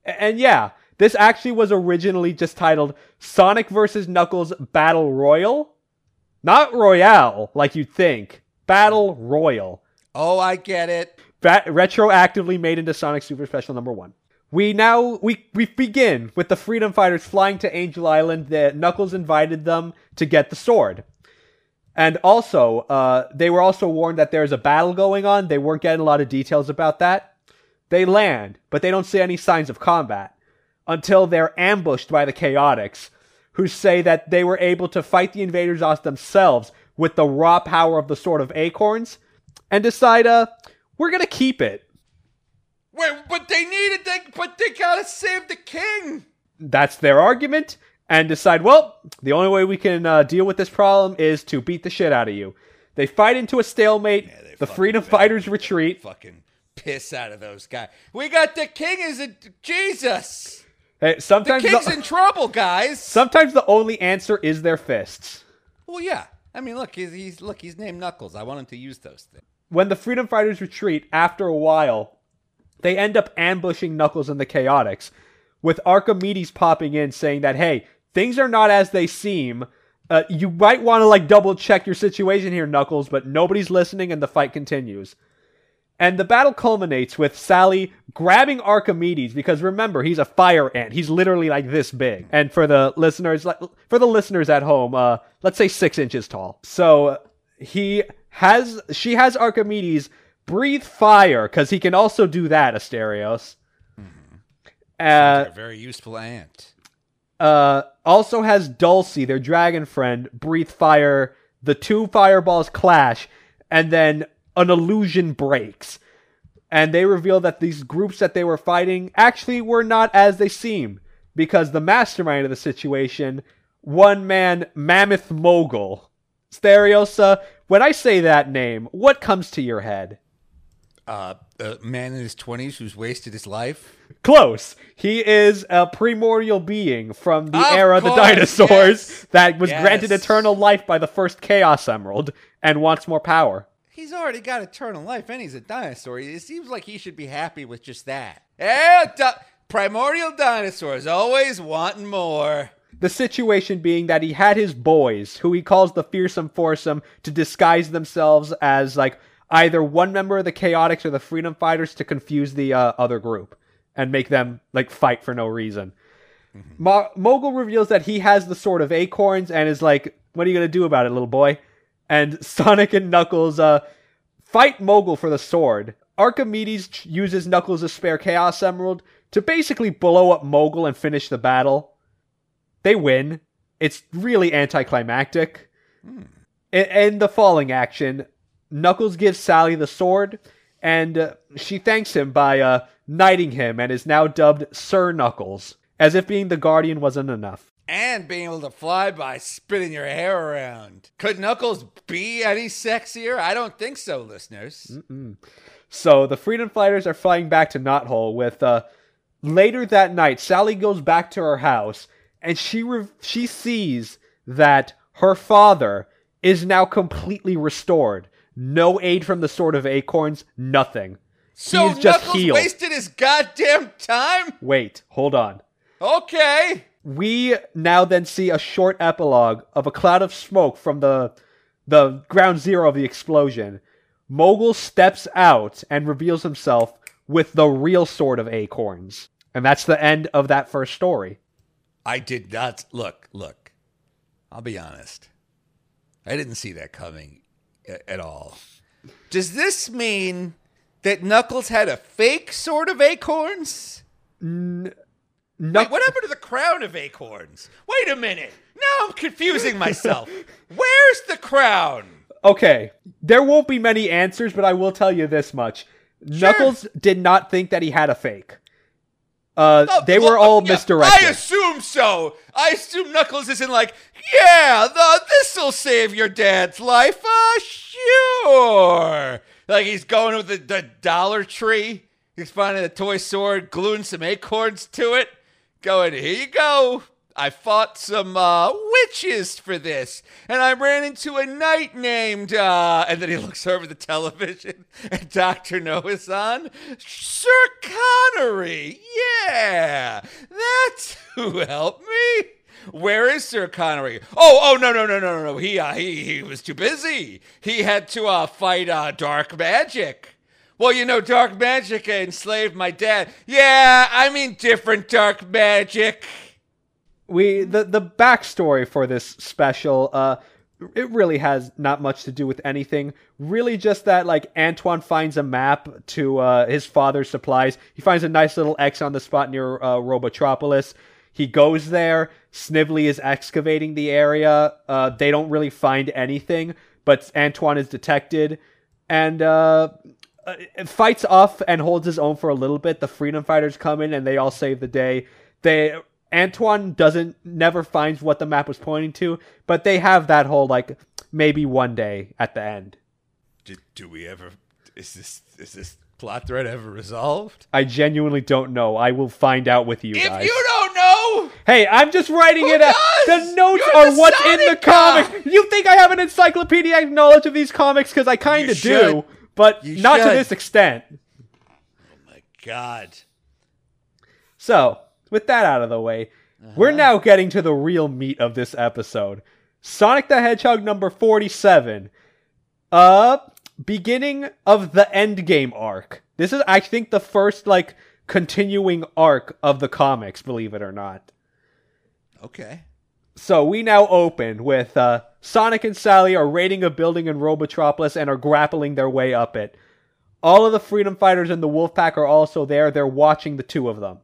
and yeah, this actually was originally just titled Sonic vs Knuckles Battle Royal, not Royale like you'd think. Battle Royal Oh, I get it. Bat- retroactively made into Sonic Super Special number one. We now we we begin with the freedom fighters flying to Angel Island. That Knuckles invited them to get the sword. And also, uh, they were also warned that there's a battle going on. They weren't getting a lot of details about that. They land, but they don't see any signs of combat until they're ambushed by the Chaotix, who say that they were able to fight the invaders off themselves with the raw power of the Sword of Acorns, and decide, uh, we're gonna keep it. Wait, but they needed that. But they gotta save the king. That's their argument, and decide, well, the only way we can uh, deal with this problem is to beat the shit out of you. They fight into a stalemate. they the freedom fighters retreat. Fucking piss out of those guys. We got the king as a Jesus. Hey, sometimes The king's the, in trouble, guys. sometimes the only answer is their fists. Well, yeah. I mean, look, he's, he's look, he's named Knuckles. I want him to use those things. When the freedom fighters retreat, after a while, they end up ambushing Knuckles and the Chaotix, with Archimedes popping in saying that, hey, things are not as they seem. Uh, you might want to like double check your situation here, Knuckles, but nobody's listening and the fight continues. And the battle culminates with Sally grabbing Archimedes because remember he's a fire ant. He's literally like this big. And for the listeners, for the listeners at home, uh, let's say six inches tall. So he has, she has Archimedes breathe fire because he can also do that. Asterios. Uh, a very useful ant. uh, also has Dulcie, their dragon friend, breathe fire. The two fireballs clash, and then an illusion breaks. And they reveal that these groups that they were fighting actually were not as they seem, because the mastermind of the situation, one man, Mammoth Mogul. Asterios, when I say that name, what comes to your head? Uh, a man in his twenties who's wasted his life. Close. He is a primordial being from the Of era of the dinosaurs yes. that was granted eternal life by the first Chaos Emerald and wants more power. He's already got eternal life, and he's a dinosaur. It seems like he should be happy with just that. Yeah, di- primordial dinosaurs always wanting more. The situation being that he had his boys, who he calls the fearsome foursome, to disguise themselves as like either one member of the Chaotix or the Freedom Fighters to confuse the uh, other group and make them like fight for no reason. Mo- Mogul reveals that he has the sword of acorns and is like, "What are you gonna do about it, little boy?" And Sonic and Knuckles uh, fight Mogul for the sword. Archimedes ch- uses Knuckles' spare Chaos Emerald to basically blow up Mogul and finish the battle. They win. It's really anticlimactic. In, in the falling action, Knuckles gives Sally the sword, and uh, she thanks him by uh, knighting him and is now dubbed Sir Knuckles, as if being the guardian wasn't enough. And being able to fly by spinning your hair around. Could Knuckles be any sexier? I don't think so, listeners. So the Freedom Fighters are flying back to Knothole with uh later that night Sally goes back to her house and she re- she sees that her father is now completely restored. No aid from the Sword of Acorns, nothing. So He's just Knuckles healed. wasted his goddamn time? Wait, hold on. Okay. We now then see a short epilogue of a cloud of smoke from the the ground zero of the explosion. Mogul steps out and reveals himself with the real sword of acorns. And that's the end of that first story. I did not look, look. I'll be honest. I didn't see that coming a- at all. Does this mean that Knuckles had a fake sword of acorns? No, Wait, what happened to the crown of acorns? Wait a minute. Now I'm confusing myself. Where's the crown? Okay, there won't be many answers, but I will tell you this much. Knuckles did not think that he had a fake. Uh, Oh, they were all yeah, misdirected. I assume so. I assume Knuckles isn't like, yeah, this'll save your dad's life. Uh, sure. Like he's going with the, the Dollar Tree. He's finding a toy sword, gluing some acorns to it, going, here you go. I fought some uh, witches for this, and I ran into a knight named. Uh, and then he looks over the television, and Doctor No's on. Sir Connery, yeah, that's who helped me. Where is Sir Connery? Oh, oh no, no, no, no, no, no. He, uh, he, he was too busy. He had to uh, fight uh, dark magic. Well, you know, dark magic enslaved my dad. Yeah, I mean different dark magic. We the the backstory for this special uh it really has not much to do with anything. Really just that like antoine finds a map to uh his father's supplies. He finds a nice little x on the spot near uh robotropolis. He goes there. Snively is excavating the area. Uh they don't really find anything but antoine is detected. And uh uh, fights off and holds his own for a little bit. The freedom fighters come in and they all save the day. They Antoine doesn't never finds what the map was pointing to, but they have that whole like maybe one day at the end. Do, do we ever? Is this is this plot thread ever resolved? I genuinely don't know. I will find out with you If guys. you don't know, hey, I'm just writing it out. The notes You're are the what's in the guy. comic. You think I have an encyclopedic knowledge of these comics because I kind of do, but You not to this extent. Oh my God, So, with that out of the way, we're now getting to the real meat of this episode. Sonic the Hedgehog number 47. Uh beginning of the Endgame arc. This is I think the first like continuing arc of the comics, believe it or not. okay. So we now open with uh, Sonic and Sally are raiding a building in Robotropolis and are grappling their way up it. All of the Freedom Fighters and the Wolfpack are also there. They're watching the two of them.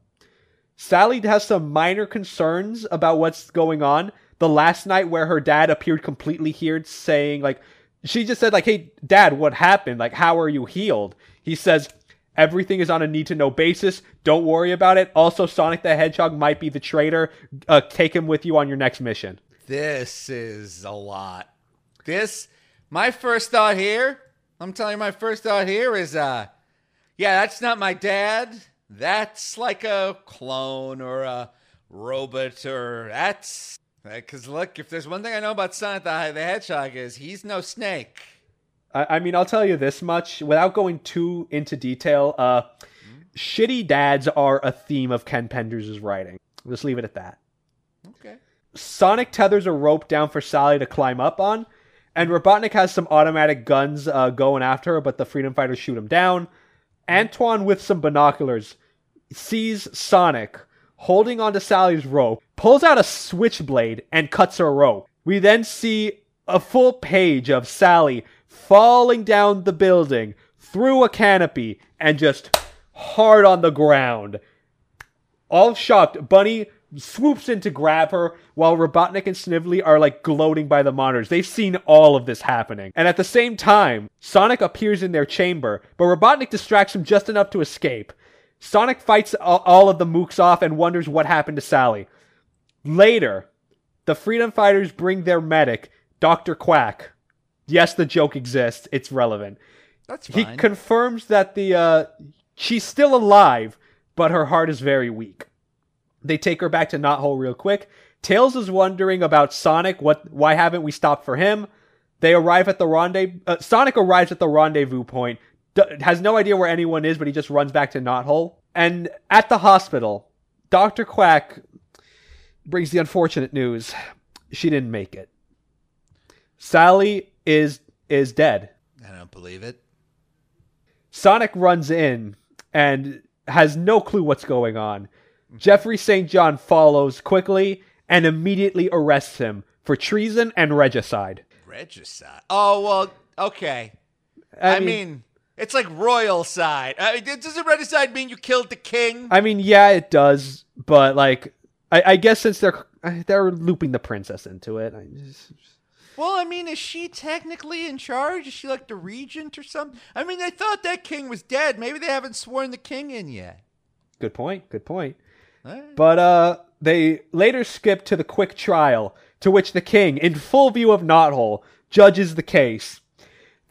Sally has some minor concerns about what's going on. The last night where her dad appeared completely healed, saying like, she just said like, "Hey, Dad, what happened? Like, how are you healed?" He says, "Everything is on a need to know basis. Don't worry about it. Also, Sonic the Hedgehog might be the traitor. Uh, take him with you on your next mission." This is a lot. This, my first thought here, I'm telling you, my first thought here is, uh, yeah, that's not my dad. That's like a clone or a robot or that's because look, if there's one thing I know about Sonic the, the Hedgehog is he's no snake. I, I mean, I'll tell you this much without going too into detail. Uh, shitty dads are a theme of Ken Penders' writing. Just leave it at that. Okay. Sonic tethers a rope down for Sally to climb up on, and Robotnik has some automatic guns uh, going after her, but the Freedom Fighters shoot him down. Antoine, with some binoculars, sees Sonic holding onto Sally's rope, pulls out a switchblade, and cuts her rope. We then see a full page of Sally falling down the building through a canopy and just hard on the ground. All shocked, Bunny swoops in to grab her while Robotnik and Snively are like gloating by the monitors. They've seen all of this happening. And at the same time, Sonic appears in their chamber, but Robotnik distracts him just enough to escape. Sonic fights all of the mooks off and wonders what happened to Sally. Later, the Freedom Fighters bring their medic, Dr. Quack. Yes, the joke exists. It's relevant. That's fine. He confirms that the uh, she's still alive, but her heart is very weak. They take her back to Knothole real quick. Tails is wondering about Sonic. What? Why haven't we stopped for him? They arrive at the rendezvous. Uh, Sonic arrives at the rendezvous point. D- has no idea where anyone is, but he just runs back to Knothole. And at the hospital, Doctor Quack brings the unfortunate news: she didn't make it. Sally is is dead. I don't believe it. Sonic runs in and has no clue what's going on. Jeffrey St. John follows quickly and immediately arrests him for treason and regicide. Regicide. Oh well, okay. I, mean, it's like royal side. I mean, doesn't regicide mean you killed the king? I mean, yeah, it does, but like, I, I guess since they're they're looping the princess into it, I just, well, I mean, is she technically in charge? Is she like the regent or something? I mean, they thought that king was dead. Maybe they haven't sworn the king in yet. good point, good point. Alright. But uh, they later skip to the quick trial, to which the king, in full view of Knothole, judges the case.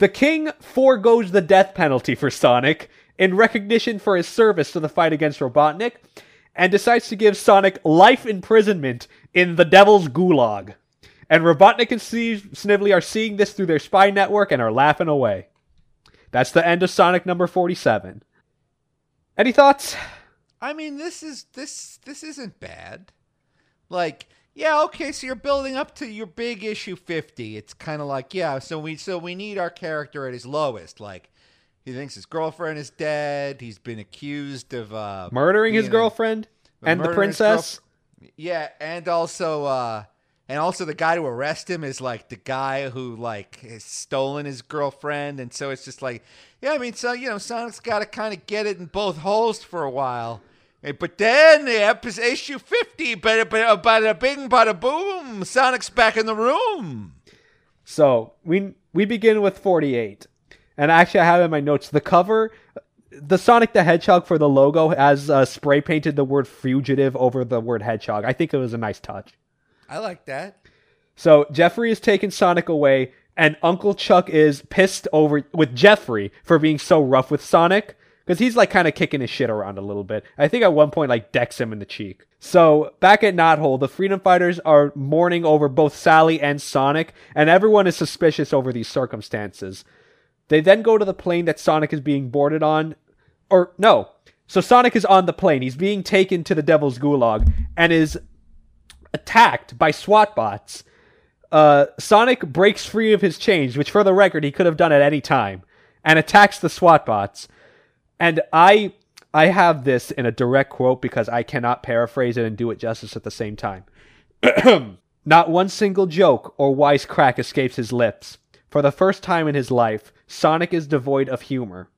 The king foregoes the death penalty for Sonic in recognition for his service to the fight against Robotnik, and decides to give Sonic life imprisonment in the Devil's Gulag. And Robotnik and Snively are seeing this through their spy network and are laughing away. That's the end of Sonic number 47. Any thoughts? I mean, this is this this isn't bad. Like, yeah, okay, so you're building up to your big issue 50. It's kind of like, yeah, so we so we need our character at his lowest. Like, He thinks his girlfriend is dead. He's been accused of uh, Murdering his a- girlfriend and the princess. Yeah, and also uh and also the guy to arrest him is like the guy who like has stolen his girlfriend and so it's just like yeah, I mean so you know Sonic's got to kind of get it in both holes for a while. But then the episode issue 50 bada bada bada bing bada boom Sonic's back in the room. So we we begin with 48, and actually I have in my notes the cover. The Sonic the Hedgehog for the logo has uh, spray painted the word fugitive over the word hedgehog. I think it was a nice touch. I like that. So Jeffrey is taking Sonic away, and Uncle Chuck is pissed over with Jeffrey for being so rough with Sonic because he's like kind of kicking his shit around a little bit. I think at one point like decks him in the cheek. So back at Knothole, the Freedom Fighters are mourning over both Sally and Sonic, and everyone is suspicious over these circumstances. They then go to the plane that Sonic is being boarded on, or no. So Sonic is on the plane. He's being taken to the Devil's Gulag and is attacked by SWAT bots. Uh, Sonic breaks free of his chains, which for the record he could have done at any time, and attacks the SWAT bots. And I I have this in a direct quote because I cannot paraphrase it and do it justice at the same time. Not one single joke or wise crack escapes his lips. For the first time in his life, Sonic is devoid of humor.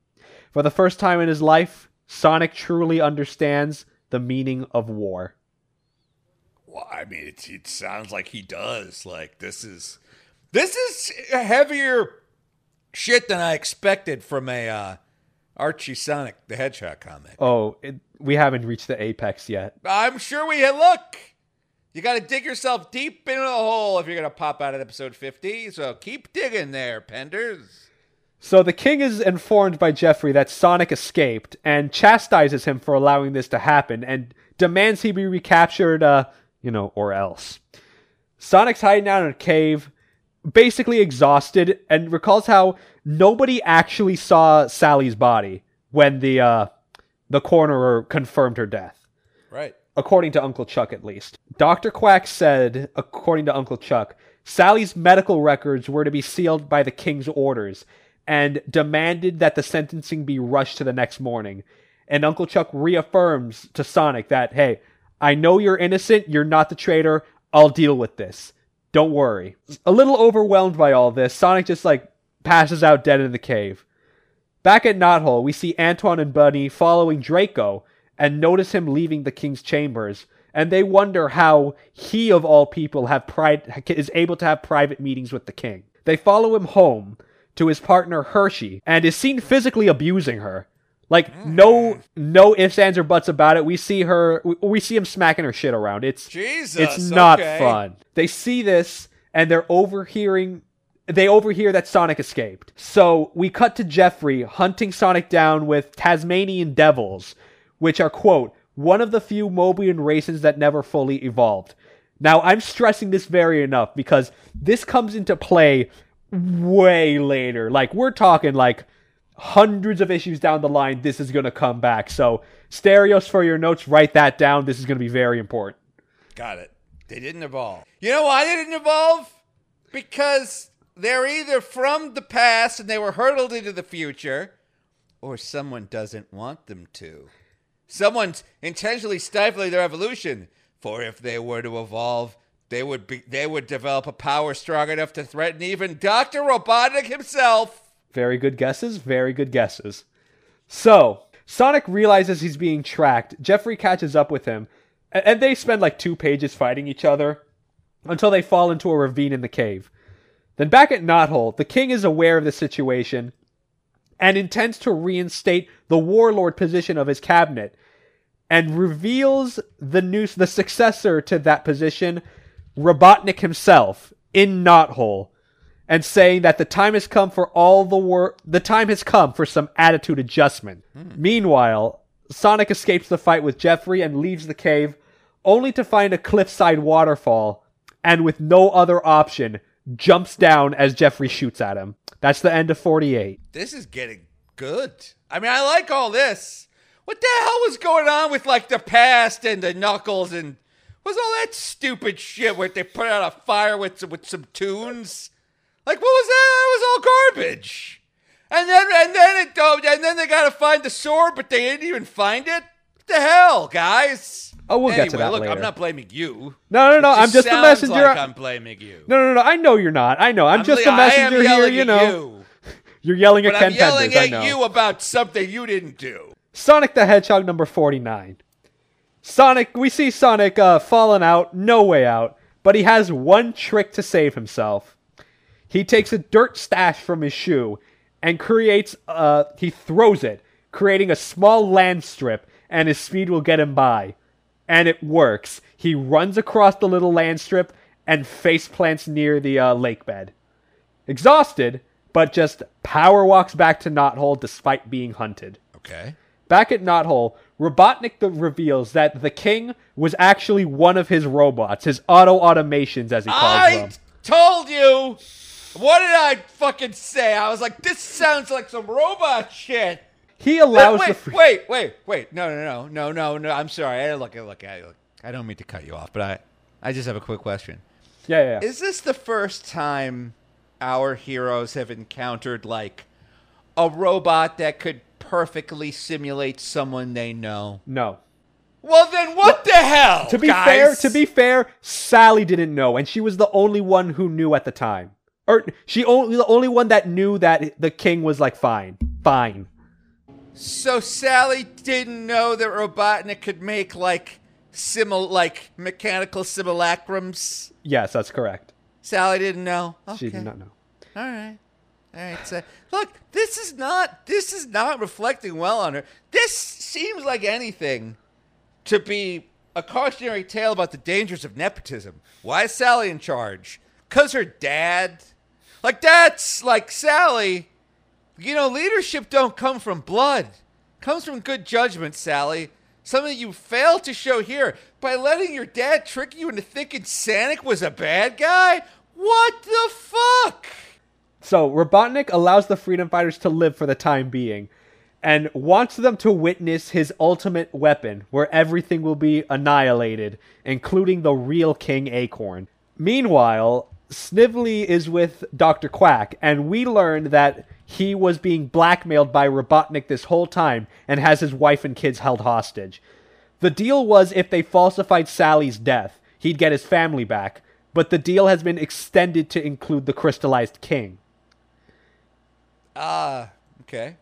For the first time in his life, Sonic truly understands the meaning of war. Well, I mean, it, it sounds like he does. Like this is this is heavier shit than I expected from a uh, Archie Sonic the Hedgehog comic. Oh, it, we haven't reached the apex yet. I'm sure we look. You got to dig yourself deep into the hole if you're gonna pop out at episode 50. So keep digging there, Penders. So the king is informed by Jeffrey that Sonic escaped and chastises him for allowing this to happen and demands he be recaptured, uh, you know, or else. Sonic's hiding out in a cave, basically exhausted, and recalls how nobody actually saw Sally's body when the uh, the coroner confirmed her death Right. according to Uncle Chuck at least. Dr. Quack said, according to Uncle Chuck, Sally's medical records were to be sealed by the king's orders and demanded that the sentencing be rushed to the next morning. And Uncle Chuck reaffirms to Sonic that, hey, I know you're innocent, you're not the traitor, I'll deal with this. Don't worry. A little overwhelmed by all this, Sonic just like passes out dead in the cave. Back at Knothole, we see Antoine and Bunny following Draco and notice him leaving the king's chambers, and they wonder how he of all people have is able to have private meetings with the king. They follow him home to his partner Hershey and is seen physically abusing her. Like no no ifs ands or buts about it. We see her we, we see him smacking her shit around. It's Jesus. it's not okay. fun. They see this and they're overhearing. They overhear that Sonic escaped. So we cut to Jeffrey hunting Sonic down with Tasmanian devils, which are, quote, one of the few Mobian races that never fully evolved. Now, I'm stressing this very enough because this comes into play way later. Like, we're talking like hundreds of issues down the line, this is going to come back. So, Asterios for your notes, write that down. This is going to be very important. Got it. They didn't evolve. You know why they didn't evolve? Because they're either from the past and they were hurtled into the future, or someone doesn't want them to. Someone's intentionally stifling their evolution. For if they were to evolve, they would be they would develop a power strong enough to threaten even Dr. Robotnik himself. Very good guesses. Very good guesses. So, Sonic realizes he's being tracked. Jeffrey catches up with him, and they spend like two pages fighting each other until they fall into a ravine in the cave. Then, back at Knothole, the king is aware of the situation and intends to reinstate the warlord position of his cabinet and reveals the new the successor to that position, Robotnik himself, in Knothole and saying that the time has come for all the war the time has come for some attitude adjustment. Hmm. Meanwhile, Sonic escapes the fight with Jeffrey and leaves the cave only to find a cliffside waterfall and with no other option jumps down as Jeffrey shoots at him. That's the end of 48. This is getting good. I mean, I like all this. What the hell was going on with like the past and the knuckles and was all that stupid shit where they put out a fire with some, with some tunes? Like what was that? That was all garbage. And then and then it don't and then they gotta find the sword, but they didn't even find it. What the hell, guys? Oh, we'll get to Anyway, that Look, later. I'm not blaming you. No, no, no. I'm just the messenger. Like I'm blaming you. no, no, no. I know you're not. I know. I'm, I'm just li- the I am messenger here. You know, you, you're yelling at but Ken I'm yelling Penders. At you about something you didn't do. Sonic the Hedgehog number 49. Sonic, we see Sonic uh, falling out, no way out, but he has one trick to save himself. He takes a dirt stash from his shoe and creates, uh, he throws it, creating a small land strip, and his speed will get him by. And it works. He runs across the little land strip and face plants near the uh, lake bed. Exhausted, but just power walks back to Knothole despite being hunted. Okay. Back at Knothole, Robotnik th- reveals that the king was actually one of his robots, his auto automations, as he calls them. I them. told you. What did I fucking say? I was like, this sounds like some robot shit. He allows wait, the free- wait, wait, wait. No, no, no, no, no, no. I'm sorry. I look, look, I, look. I don't mean to cut you off, but I, I just have a quick question. yeah, yeah, yeah. Is this the first time our heroes have encountered like a robot that could perfectly simulate someone they know? no. Well, then what the hell? To be guys? fair, to be fair, Sally didn't know, and she was the only one who knew at the time. Or she only the only one that knew that the king was like fine, fine. So Sally didn't know that Robotnik could make like simul like mechanical simulacrums. Yes, that's correct. Sally didn't know. Okay. She did not know. All right. All right. So look, this is not this is not reflecting well on her. This seems like anything to be a cautionary tale about the dangers of nepotism. Why is Sally in charge? Cause her dad. Like that's like Sally. You know, leadership don't come from blood. Comes from good judgment, Sally. Something you failed to show here by letting your dad trick you into thinking Sanic was a bad guy. What the fuck? So Robotnik allows the freedom fighters to live for the time being, and wants them to witness his ultimate weapon, where everything will be annihilated, including the real King Acorn. Meanwhile, Snively is with Dr. Quack, and we learn that he was being blackmailed by Robotnik this whole time and has his wife and kids held hostage. The deal was if they falsified Sally's death, he'd get his family back, but the deal has been extended to include the crystallized king. Ah, okay.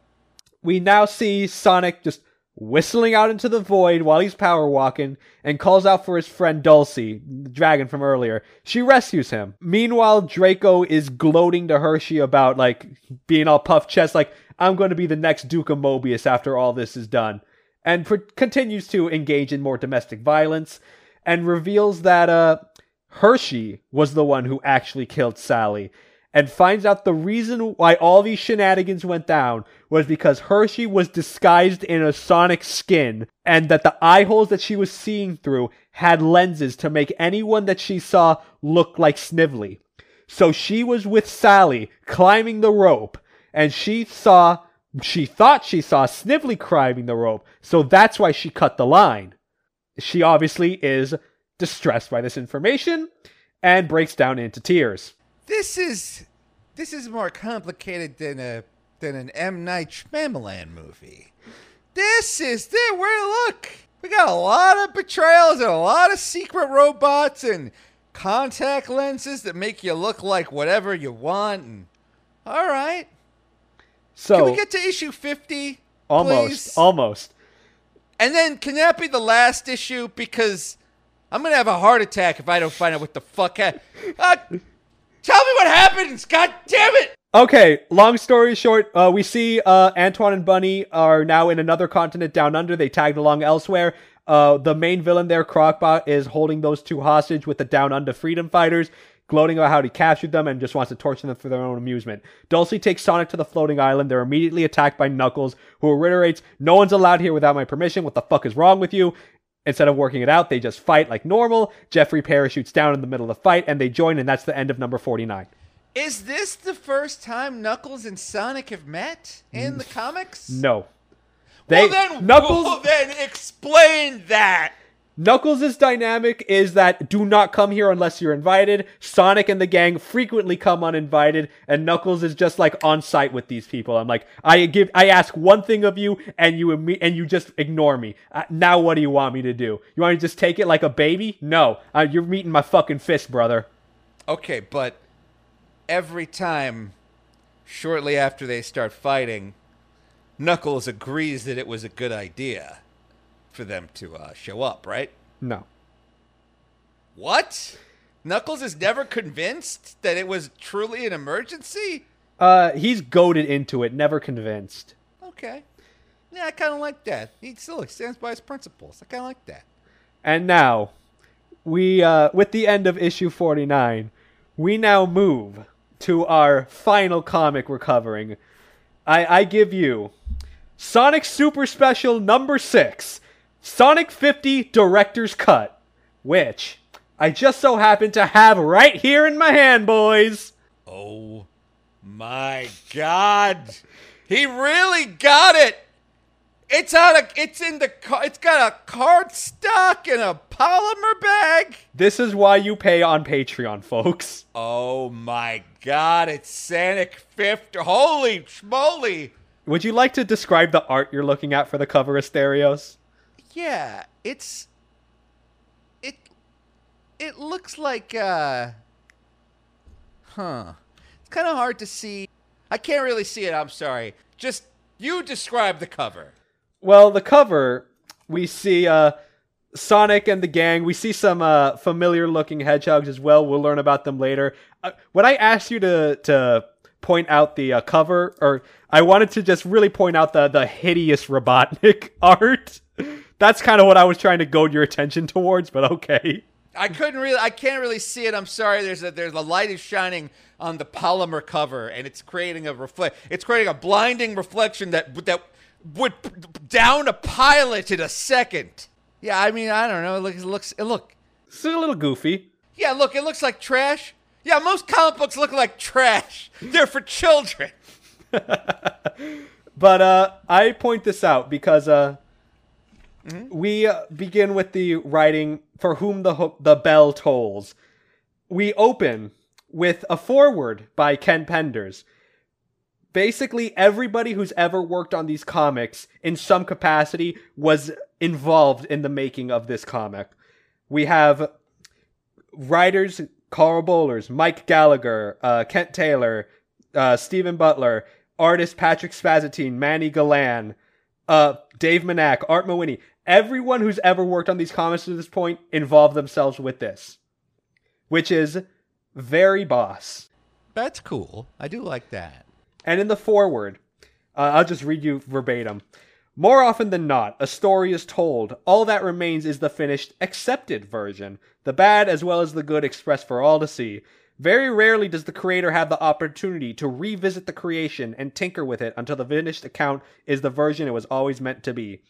We now see Sonic just whistling out into the void while he's power walking and calls out for his friend Dulcie, the dragon from earlier. She rescues him. Meanwhile, Draco is gloating to Hershey about like being all puff chest, like I'm going to be the next Duke of Mobius after all this is done, and pr- continues to engage in more domestic violence and reveals that uh Hershey was the one who actually killed Sally and finds out the reason why all these shenanigans went down was because Hershey was disguised in a sonic skin and that the eye holes that she was seeing through had lenses to make anyone that she saw look like Snively. So she was with Sally climbing the rope and she saw she thought she saw Snively climbing the rope. So that's why she cut the line. She obviously is distressed by this information and breaks down into tears. This is this is more complicated than a than an M Night Shyamalan movie. This is there. Where look, we got a lot of betrayals and a lot of secret robots and contact lenses that make you look like whatever you want. And all right, So can we get to issue fifty? almost, please? almost. And then can that be the last issue? Because I'm gonna have a heart attack if I don't find out what the fuck. Ha- uh, tell me what happens. God damn it! Okay, long story short, uh, we see uh, Antoine and Bunny are now in another continent down under. They tagged along elsewhere. Uh, the main villain there, Crocbot, is holding those two hostage with the down under freedom fighters, gloating about how he captured them and just wants to torture them for their own amusement. Dulcie takes Sonic to the floating island. They're immediately attacked by Knuckles, who reiterates, No one's allowed here without my permission. What the fuck is wrong with you? Instead of working it out, they just fight like normal. Jeffrey parachutes down in the middle of the fight, and they join, and that's the end of number 49. Is this the first time Knuckles and Sonic have met in the mm. comics? No. They, well then, Knuckles well then explain that. Knuckles' dynamic is that do not come here unless you're invited. Sonic and the gang frequently come uninvited, and Knuckles is just like on site with these people. I'm like, I give, I ask one thing of you, and you imme- and you just ignore me. Uh, now what do you want me to do? You want me to just take it like a baby? No, uh, you're meeting my fucking fist, brother. Okay, but every time, shortly after they start fighting, Knuckles agrees that it was a good idea for them to uh, show up, right? No. What? Knuckles is never convinced that it was truly an emergency? Uh, he's goaded into it, never convinced. Okay. Yeah, I kind of like that. He still stands by his principles. I kind of like that. And now, we uh, with the end of issue 49, we now move to our final comic we're covering. I, I give you Sonic Super Special number 6, Sonic 50 Director's Cut, which I just so happen to have right here in my hand, boys. Oh my god. He really got it. It's out of it's in the car it's got a card stock and a polymer bag. This is why you pay on Patreon, folks. Oh my god, it's Sonic 50. Holy schmoly. Would you like to describe the art you're looking at for the cover of Asterios? Yeah, it's it it looks like uh huh. It's kind of hard to see. I can't really see it. I'm sorry. Just you describe the cover. Well, the cover, we see uh, Sonic and the gang. We see some uh, familiar looking hedgehogs as well. We'll learn about them later. Uh, when I asked you to to point out the uh, cover, or I wanted to just really point out the the hideous Robotnik art. That's kind of what I was trying to goad your attention towards, but okay. I couldn't really. I can't really see it. I'm sorry. There's a there's a light is shining on the polymer cover, and it's creating a reflect. It's creating a blinding reflection that that would down a pilot in a second. Yeah, I mean, I don't know. It looks, it looks, it look. It's a little goofy. Yeah, look, it looks like trash. Yeah, most comic books look like trash. They're for children. But uh, I point this out because uh, we uh, begin with the writing for whom the ho- the bell tolls. We open with a foreword by Ken Penders. Basically, everybody who's ever worked on these comics in some capacity was involved in the making of this comic. We have writers Karl Bollers, Mike Gallagher, uh, Kent Taylor, uh, Stephen Butler, artist Patrick Spaziante, Manny Galan, uh, Dave Manak, Art Mawhinney. Everyone who's ever worked on these comics to this point involved themselves with this, which is very boss. That's cool. I do like that. And in the foreword, uh, I'll just read you verbatim. More often than not, a story is told. All that remains is the finished, accepted version, the bad as well as the good expressed for all to see. Very rarely does the creator have the opportunity to revisit the creation and tinker with it until the finished account is the version it was always meant to be.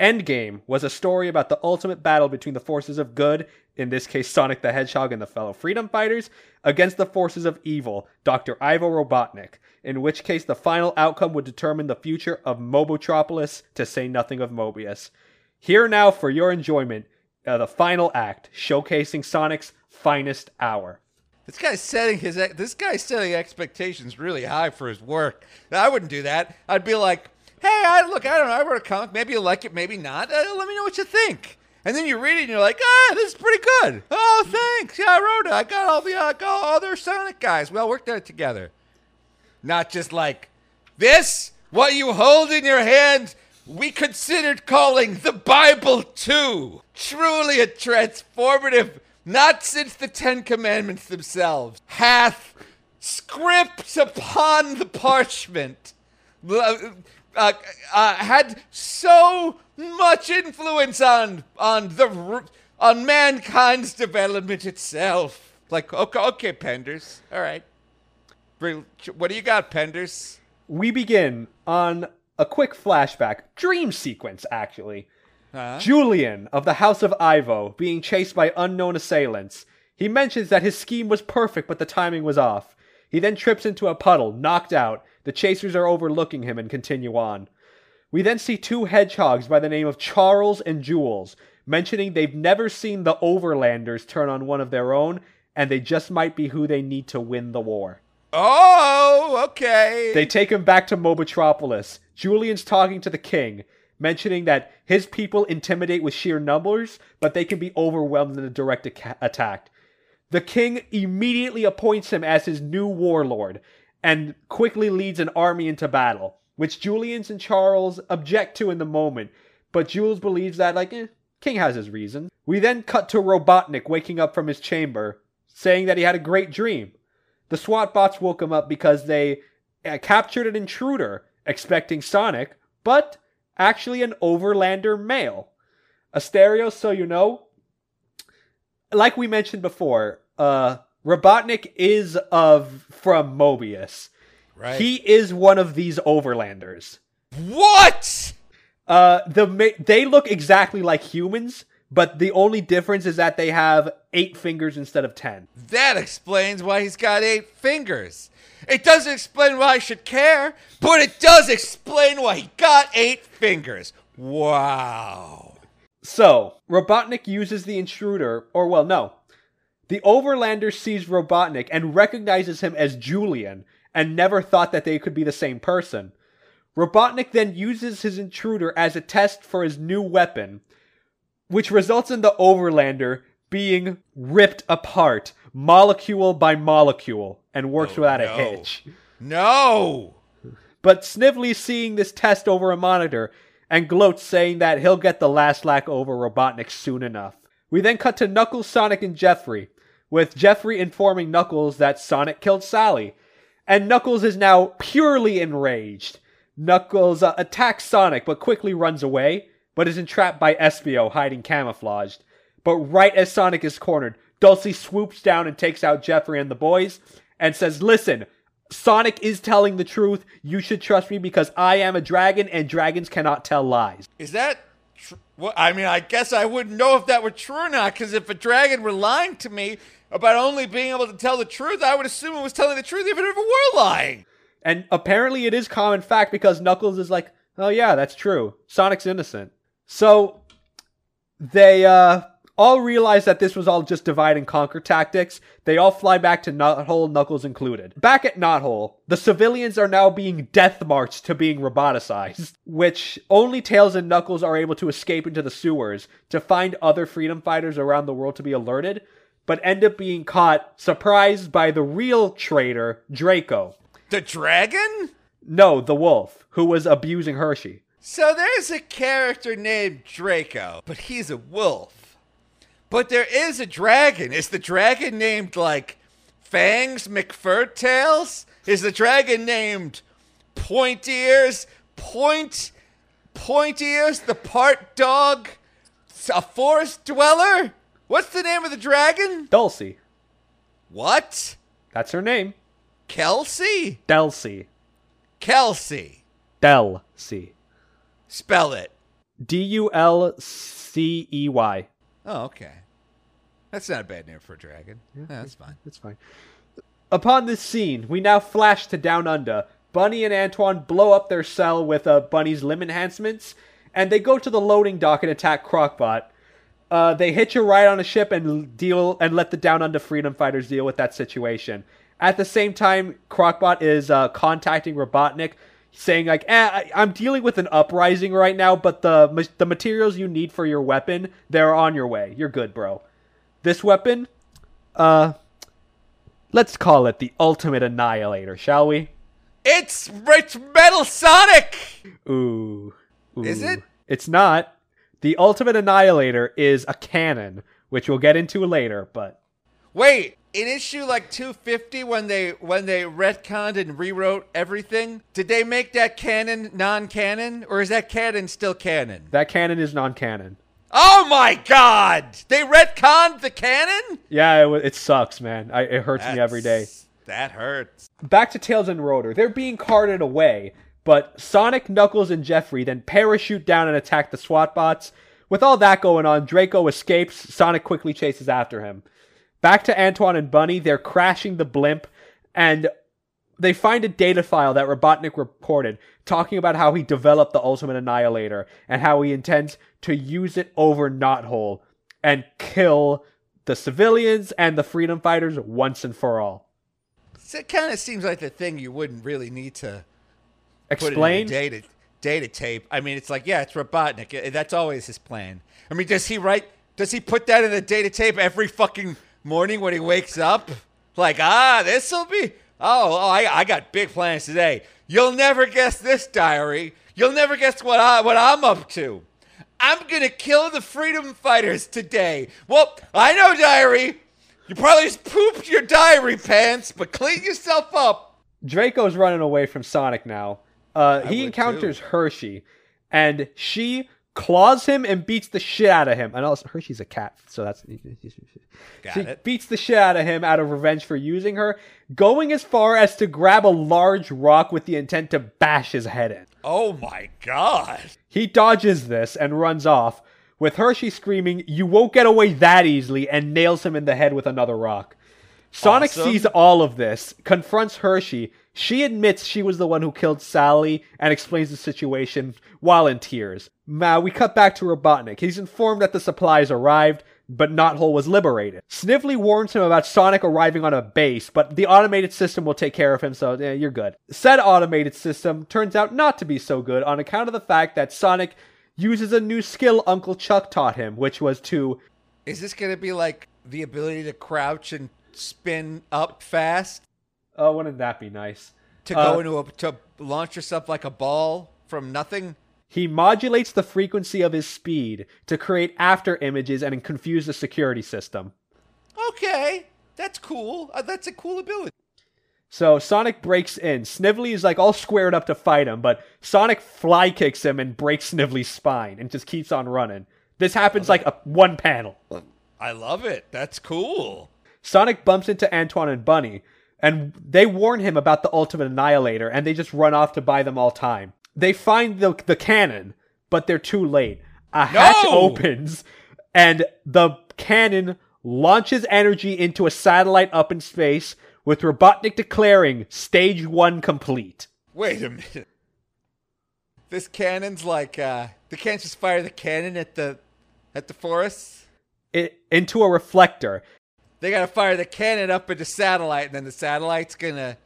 Endgame was a story about the ultimate battle between the forces of good, in this case Sonic the Hedgehog and the fellow freedom fighters, against the forces of evil, Dr. Ivo Robotnik, in which case the final outcome would determine the future of Mobotropolis, to say nothing of Mobius. Here now for your enjoyment, uh, the final act, showcasing Sonic's finest hour. This guy's setting his this guy's setting expectations really high for his work. I wouldn't do that. I'd be like, "Hey, I look, I don't know. I wrote a comic. Maybe you like it, maybe not. Uh, let me know what you think." And then you read it and you're like, "Ah, this is pretty good. Oh, thanks. Yeah, I wrote it. I got all the uh, got all other Sonic guys. We all worked on it together. Not just like this. What you hold in your hand." We considered calling the Bible too. Truly a transformative not since the Ten Commandments themselves, hath script upon the parchment, uh, uh, had so much influence on on the on mankind's development itself. Like, okay, okay, Penders, all right. What do you got, Penders? We begin on a quick flashback, dream sequence actually. Huh? Julian of the House of Ivo being chased by unknown assailants. He mentions that his scheme was perfect, but the timing was off. He then trips into a puddle, knocked out. The chasers are overlooking him and continue on. We then see two hedgehogs by the name of Charles and Jules mentioning they've never seen the Overlanders turn on one of their own, and they just might be who they need to win the war. Oh, okay. They take him back to Mobotropolis. Julian's talking to the king, mentioning that his people intimidate with sheer numbers, but they can be overwhelmed in a direct aca- attack. The king immediately appoints him as his new warlord and quickly leads an army into battle, which Julian's and Charles object to in the moment, but Jules believes that, like, eh, King has his reason. We then cut to Robotnik waking up from his chamber, saying that he had a great dream. The SWAT bots woke him up because they uh, captured an intruder, expecting Sonic, but actually an overlander male. Asterios, so you know, like we mentioned before, uh, Robotnik is of from Mobius. right. He is one of these overlanders. what? Uh, the they look exactly like humans, but the only difference is that they have eight fingers instead of ten. That explains why he's got eight fingers. It doesn't explain why I should care, but it does explain why he got eight fingers. Wow. So, Robotnik uses the intruder, or well, no. The Overlander sees Robotnik and recognizes him as Julian and never thought that they could be the same person. Robotnik then uses his intruder as a test for his new weapon, which results in the Overlander being ripped apart, molecule by molecule, and works Oh, without a hitch. No. But Snively, seeing this test over a monitor and gloats saying that he'll get the last lack over Robotnik soon enough. We then cut to Knuckles, Sonic, and Jeffrey, with Jeffrey informing Knuckles that Sonic killed Sally. And Knuckles is now purely enraged. Knuckles uh, attacks Sonic but quickly runs away, but is entrapped by Espio hiding camouflaged. But right as Sonic is cornered, Dulcie swoops down and takes out Jeffrey and the boys and says, Listen, Sonic is telling the truth. You should trust me because I am a dragon and dragons cannot tell lies. Is that tr- well, I mean, I guess I wouldn't know if that were true or not, because if a dragon were lying to me about only being able to tell the truth, I would assume it was telling the truth even if it were lying. And apparently it is common fact because Knuckles is like, oh yeah, that's true. Sonic's innocent. So they uh all realize that this was all just divide and conquer tactics. They all fly back to Knothole, Knuckles included. Back at Knothole, the civilians are now being death marched to being roboticized, which only Tails and Knuckles are able to escape into the sewers to find other freedom fighters around the world to be alerted, but end up being caught, surprised by the real traitor, Draco. The dragon? No, the wolf, who was abusing Hershey. So there's a character named Draco, but he's a wolf. But there is a dragon. Is the dragon named like Fangs McFurtails? Is the dragon named Point Ears? Point Point Ears, the part dog? A forest dweller? What's the name of the dragon? Dulcie. What? That's her name. Kelsey? Delcy. Kelsey. Delcy. Spell it. D U L C E Y. Oh, okay. That's not a bad name for a dragon. Yeah, that's fine. That's fine. Upon this scene, we now flash to Down Under. Bunny and Antoine blow up their cell with uh, Bunny's limb enhancements, and they go to the loading dock and attack Crocbot. Uh, they hitch a ride on a ship and deal and let the Down Under freedom fighters deal with that situation. At the same time, Crocbot is uh, contacting Robotnik, saying like, eh, I- "I'm dealing with an uprising right now, but the the materials you need for your weapon, they're on your way. You're good, bro. This weapon, uh, let's call it the Ultimate Annihilator, shall we? It's Rich Metal Sonic! Ooh, ooh. Is it? It's not. The Ultimate Annihilator is a cannon, which we'll get into later, but Wait, in issue like 250 when they when they retconned and rewrote everything, did they make that canon non-canon or is that canon still canon? that canon is non-canon. Oh my god! They retconned the canon? Yeah, it, it sucks, man. I, it hurts me every day. That hurts. Back to Tails and Rotor. They're being carted away, but Sonic, Knuckles, and Jeffrey then parachute down and attack the SWAT bots. With all that going on, Draco escapes. Sonic quickly chases after him. Back to Antoine and Bunny. They're crashing the blimp, and they find a data file that Robotnik reported talking about how he developed the Ultimate Annihilator and how he intends to use it over Knothole and kill the civilians and the freedom fighters once and for all. So it kind of seems like the thing you wouldn't really need to Explain? it in a data data tape. I mean, it's like, yeah, it's Robotnik. That's always his plan. I mean, does he write? Does he put that in the data tape every fucking morning when he wakes up? Like, ah, this will be. Oh, oh, I, I got big plans today. You'll never guess this, diary. You'll never guess what I what I'm up to. I'm gonna kill the freedom fighters today. Well, I know, diary. You probably just pooped your diary pants, but clean yourself up. Draco's running away from Sonic now. Uh, he encounters Hershey, and she claws him and beats the shit out of him. And also, Hershey's a cat, so that's. Got she it. beats the shit out of him out of revenge for using her, going as far as to grab a large rock with the intent to bash his head in. Oh my god. He dodges this and runs off, with Hershey screaming, You won't get away that easily, and nails him in the head with another rock. Sonic Awesome. sees all of this, confronts Hershey. She admits she was the one who killed Sally and explains the situation while in tears. Now we cut back to Robotnik. He's informed that the supplies arrived, but Knothole was liberated. Snively warns him about Sonic arriving on a base, but the automated system will take care of him, so eh, you're good. Said automated system turns out not to be so good on account of the fact that Sonic uses a new skill Uncle Chuck taught him, which was to Is this gonna be like the ability to crouch and spin up fast? oh, wouldn't that be nice? To Uh, go into a to launch yourself like a ball from nothing? He modulates the frequency of his speed to create after images and confuse the security system. Okay. That's cool. Uh, that's a cool ability. So Sonic breaks in. Snively is like all squared up to fight him, but Sonic fly kicks him and breaks Snively's spine and just keeps on running. This happens like a one panel. I love it. That's cool. Sonic bumps into Antoine and Bunny, and they warn him about the Ultimate Annihilator, and they just run off to buy them all time. They find the, the cannon, but they're too late. A hatch No! opens, and the cannon launches energy into a satellite up in space, with Robotnik declaring Stage 1 complete. Wait a minute. This cannon's like uh they can't just fire the cannon at the at the forest. It, into a reflector. They gotta fire the cannon up into satellite, and then the satellite's gonna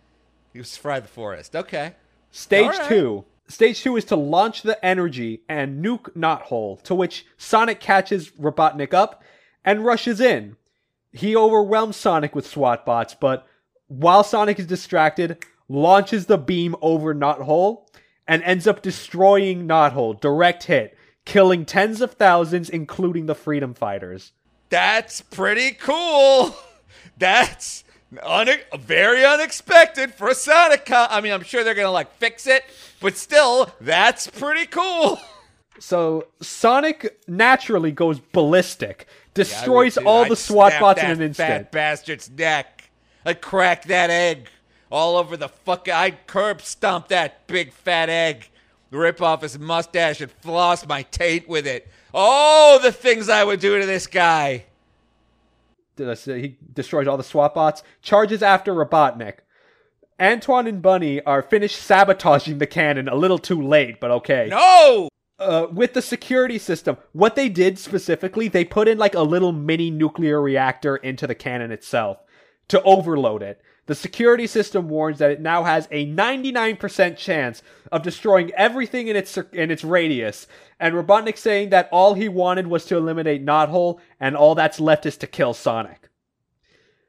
fry the forest. Okay. Stage right. two. Stage two is to launch the energy and nuke Knothole, to which Sonic catches Robotnik up and rushes in. He overwhelms Sonic with SWAT bots, but while Sonic is distracted, launches the beam over Knothole and ends up destroying Knothole. Direct hit, killing tens of thousands, including the Freedom Fighters. That's pretty cool. That's une- very unexpected for a Sonic. Co- I mean, I'm sure they're gonna like fix it, but still, that's pretty cool. So Sonic naturally goes ballistic, destroys too. all I'd the SWAT bots in an instant. Fat bastard's neck. I'd crack that egg all over the fuck. I'd curb stomp that big fat egg, rip off his mustache, and floss my taint with it. Oh, the things I would do to this guy. Did I say he destroys all the SWAT bots? Charges after Robotnik. Antoine and Bunny are finished sabotaging the cannon a little too late, but okay. No. Uh, with the security system, what they did specifically, they put in like a little mini nuclear reactor into the cannon itself to overload it. The security system warns that it now has a 99% chance of destroying everything in its in its radius, and Robotnik saying that all he wanted was to eliminate Knothole, and all that's left is to kill Sonic.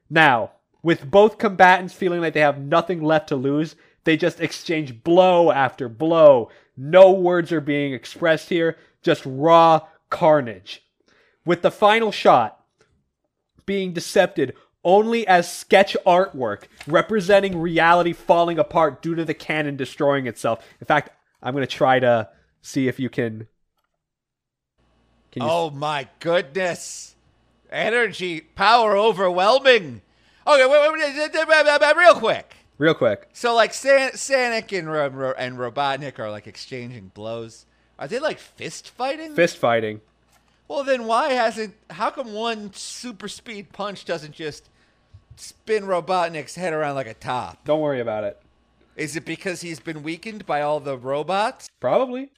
Now, with both combatants feeling like they have nothing left to lose, they just exchange blow after blow. No words are being expressed here, just raw carnage. With the final shot being decepted only as sketch artwork representing reality falling apart due to the cannon destroying itself. In fact, I'm going to try to see if you can. Can you Oh my goodness. Energy, power overwhelming. Okay, wait, wait, wait, wait, wait, wait, real quick. real quick? So like San- Sonic and Ro- and Robotnik are like exchanging blows. Are they like fist fighting? Fist fighting. Well, then why hasn't? How come one super speed punch doesn't just spin Robotnik's head around like a top? Don't worry about it. Is it because he's been weakened by all the robots? Probably.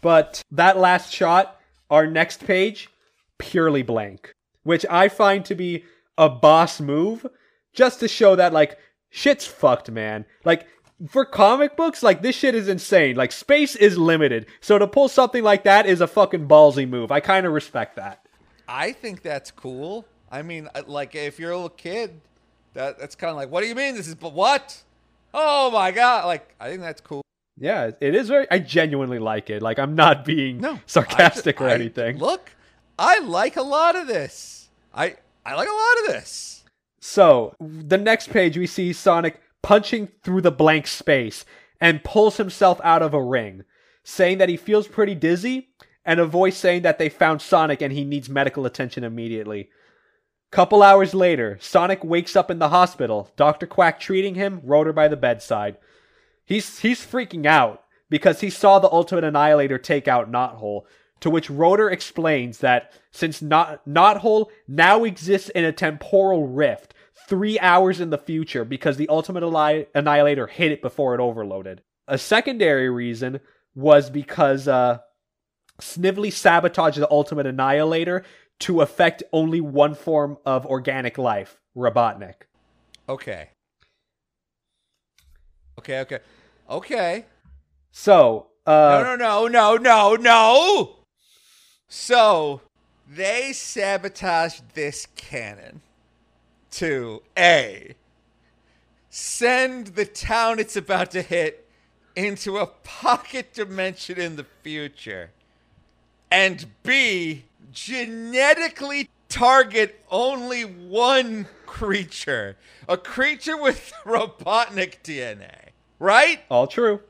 But that last shot, our next page, purely blank, which I find to be a boss move just to show that, like, shit's fucked, man. Like, for comic books, like, this shit is insane. Like, space is limited. So to pull something like that is a fucking ballsy move. I kind of respect that. I think that's cool. I mean, like if you're a little kid, that that's kind of like, what do you mean this is? But what? Oh my god! Like I think that's cool. Yeah, it is very. I genuinely like it. Like, I'm not being No, sarcastic I- or I- anything. Look, I like a lot of this. I I like a lot of this. So, the next page, we see Sonic punching through the blank space and pulls himself out of a ring, saying that he feels pretty dizzy, and a voice saying that they found Sonic and he needs medical attention immediately. Couple hours later, Sonic wakes up in the hospital, Dr. Quack treating him, Rotor by the bedside. He's he's freaking out because he saw the Ultimate Annihilator take out Knothole, to which Rotor explains that since Knot Knothole now exists in a temporal rift, three hours in the future because the Ultimate Anni- Annihilator hit it before it overloaded. A secondary reason was because uh, Snively sabotaged the Ultimate Annihilator to affect only one form of organic life, Robotnik. Okay. Okay. Okay. Okay. So, uh, no, no, no, no, no, no. So they sabotaged this cannon to A, send the town it's about to hit into a pocket dimension in the future, and B, genetically target only one creature, a creature with Robotnik DNA, right? all true.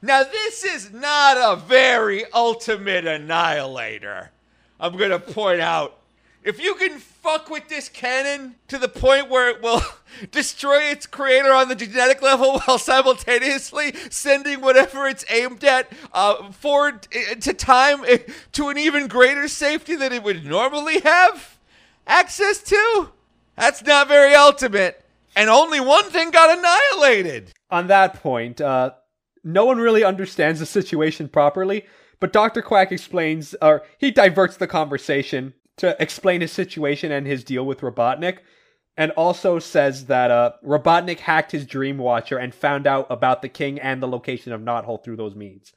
Now, this is not a very ultimate annihilator. I'm going to point out. If you can fuck with this cannon to the point where it will destroy its creator on the genetic level while simultaneously sending whatever it's aimed at uh, forward to time uh, to an even greater safety than it would normally have access to, that's not very ultimate. And only one thing got annihilated. on that point, uh, no one really understands the situation properly, but Dr. Quack explains, or he diverts the conversation to explain his situation and his deal with Robotnik, and also says that uh, Robotnik hacked his Dream Watcher and found out about the king and the location of Knothole through those means.